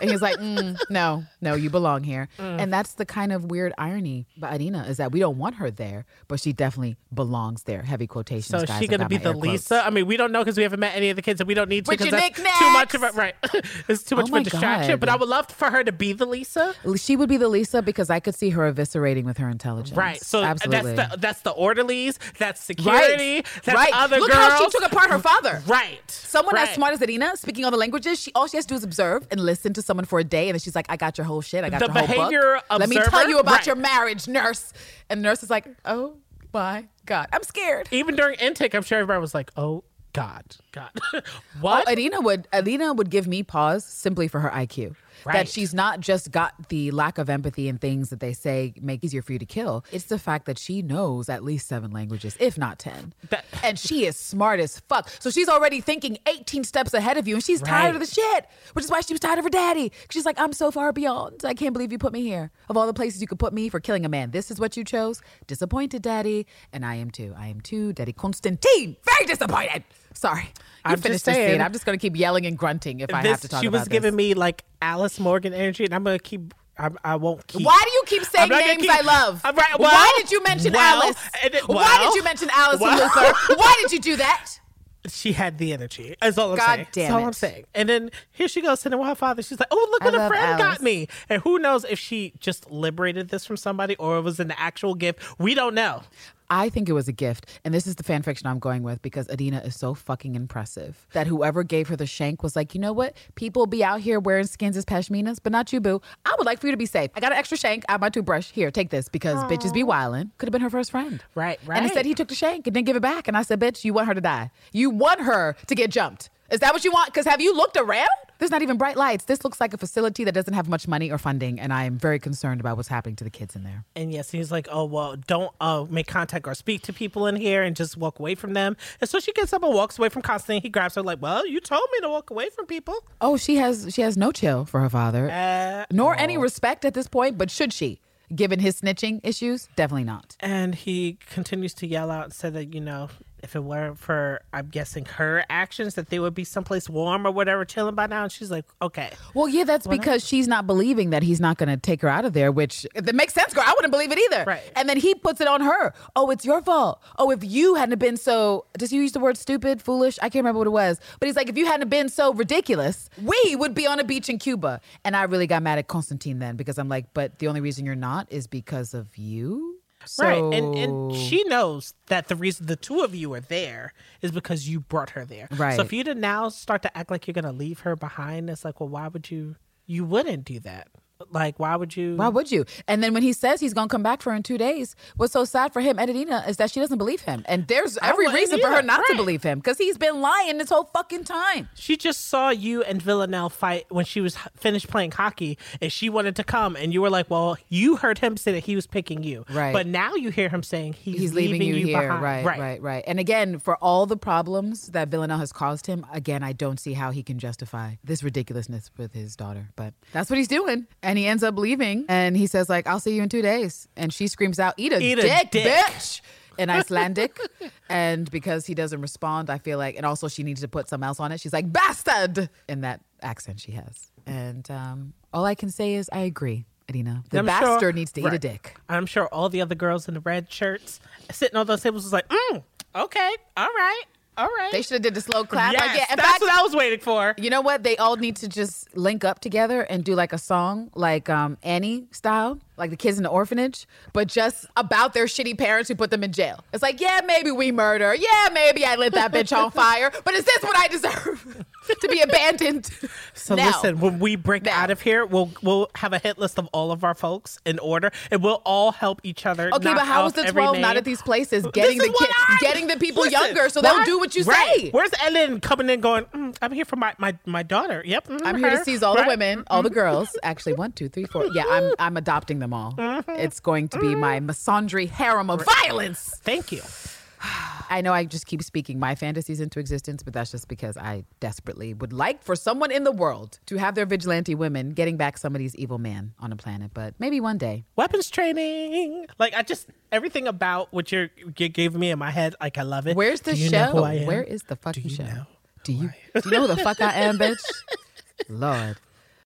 And he's like, mm, no, no, you belong here. Mm. And that's the kind of weird irony about Adina is that we don't want her there, but she definitely belongs there. Heavy quotations. So is guys. she gonna be the air quotes. Lisa? I mean, we don't know because we haven't met any of the kids, and we don't need to because that's knickknacks. too much of a right. [LAUGHS] too much Oh of a distraction. God. But I would love for her to be the Lisa. She would be the Lisa because I could see her eviscerating with her intelligence. Right. So absolutely. that's the that's the orderlies, that's security, right. that's right. other Look girls. how she took apart her father. Right. Someone as smart as Adina, speaking all the languages, she all she has to do is observe and listen to someone for a day, and then she's like, "I got your whole shit. I got The your whole behavior book. Let me tell you about Right. your marriage, nurse." And the nurse is like, "Oh my god, I'm scared." Even during intake, I'm sure everybody was like, "Oh God, God, [LAUGHS] what?" Oh, Adina would Adina would give me pause simply for her IQ. Right. That she's not just got the lack of empathy and things that they say make easier for you to kill. It's the fact that she knows at least seven languages, if not ten. That- [LAUGHS] and she is smart as fuck. So she's already thinking 18 steps ahead of you, and she's tired of the shit. Which is why she was tired of her daddy. She's like, I'm so far beyond. I can't believe you put me here. Of all the places you could put me for killing a man, this is what you chose. Disappointed, daddy. And I am too. I am too, daddy Constantine. Very disappointed. Sorry. You I'm finished just saying- I'm just gonna keep yelling and grunting if I this, have to talk about it. she was this. giving me like Alice Morgan energy, and I'm gonna keep. I, I won't keep. Why do you keep saying I'm not gonna names keep- I love? Right- Why did you mention well, Alice? it- Why did you mention Alice well. and Luther? Why did you do that? [LAUGHS] She had the energy. That's all I'm God saying. damn That's all it. I'm saying. And then here she goes sitting with her father. She's like, "Oh, look I what a friend Alice. got me." And who knows if she just liberated this from somebody or it was an actual gift. We don't know. I think it was a gift, and this is the fan fiction I'm going with because Adina is so fucking impressive that whoever gave her the shank was like, you know what? People be out here wearing skins as pashminas, but not you, boo. I would like for you to be safe. I got an extra shank. I have my toothbrush. Here, take this because bitches be wildin'. Could have been her first friend. Right, right. And instead, he took the shank and didn't give it back. And I said, bitch, you want her to die. You want her to get jumped. Is that what you want? Because have you looked around? There's not even bright lights. This looks like a facility that doesn't have much money or funding, and I am very concerned about what's happening to the kids in there. And yes, he's like, "Oh well, don't uh, make contact or speak to people in here, and just walk away from them." And so she gets up and walks away from Constantine. He grabs her like, "Well, you told me to walk away from people." Oh, she has she has no chill for her father, Uh, nor any respect at this point. But should she, given his snitching issues, definitely not. And he continues to yell out and say that, you know, if it weren't for, I'm guessing, her actions, that they would be someplace warm or whatever, chilling by now. And she's like, okay. Well, yeah, that's because she's not believing that he's not going to take her out of there, which that makes sense, girl. I wouldn't believe it either. Right. And then he puts it on her. Oh, it's your fault. Oh, if you hadn't been so, does he use the word stupid, foolish? I can't remember what it was. But he's like, if you hadn't been so ridiculous, we would be on a beach in Cuba. And I really got mad at Constantine then because I'm like, but the only reason you're not is because of you. So, Right. And, and she knows that the reason the two of you are there is because you brought her there. Right. So if you to now start to act like you're going to leave her behind, it's like, well, why would you? You wouldn't do that. Like, why would you? Why would you? And then when he says he's gonna come back for her in two days, what's so sad for him, Edina, is that she doesn't believe him. And there's every reason for her not to believe him because he's been lying this whole fucking time. She just saw you and Villanelle fight when she was finished playing hockey, and she wanted to come, and you were like, "Well, you heard him say that he was picking you, Right. But now you hear him saying he's, He's leaving, you, here, behind. right, right, right, And again, for all the problems that Villanelle has caused him, again, I don't see how he can justify this ridiculousness with his daughter. But that's what he's doing, and he ends up leaving, and he says like, "I'll see you in two days," and she screams out, "Eat a, Eat a dick, dick." bitch!" In Icelandic, [LAUGHS] and because he doesn't respond, I feel like, and also she needs to put something else on it. She's like, "Bastard!" in that accent she has, and um, all I can say is I agree, Adina. The I'm bastard sure- needs to eat a dick. I'm sure all the other girls in the red shirts sitting on those tables was like, mm, "Okay, all right, all right." They should have did the slow clap. Yes, like, yeah, that's fact, what I was waiting for. You know what? They all need to just link up together and do like a song, like um, Annie style, like the kids in the orphanage, but just about their shitty parents who put them in jail. It's like, yeah, maybe we murder. Yeah, maybe I lit that bitch on fire. But is this what I deserve? [LAUGHS] to be abandoned? So now. listen, when we break Now. out of here, we'll we'll have a hit list of all of our folks in order, and we'll all help each other. Okay, but how is the 12 not at these places getting the kids, I- getting the people Listen, younger so they'll do what you right. say? Where's Hélène coming in going, mm, I'm here for my, my, my daughter. Yep. mm, I'm here to seize all the women, all the girls. Actually, one, two, three, four. Yeah, I'm I'm adopting them all. Mm-hmm. It's going to be mm-hmm. my misandry harem of violence. Thank you. [SIGHS] I know I just keep speaking my fantasies into existence, but that's just because I desperately would like for someone in the world to have their vigilante women getting back somebody's evil man on a planet. But maybe one day. Weapons training. Like, I just, everything about what you're, you gave me in my head, like, I love it. Where's the Do show? Know who I am? Where is the fucking you show? know do you do you know who the fuck I am, bitch? [LAUGHS] Lord.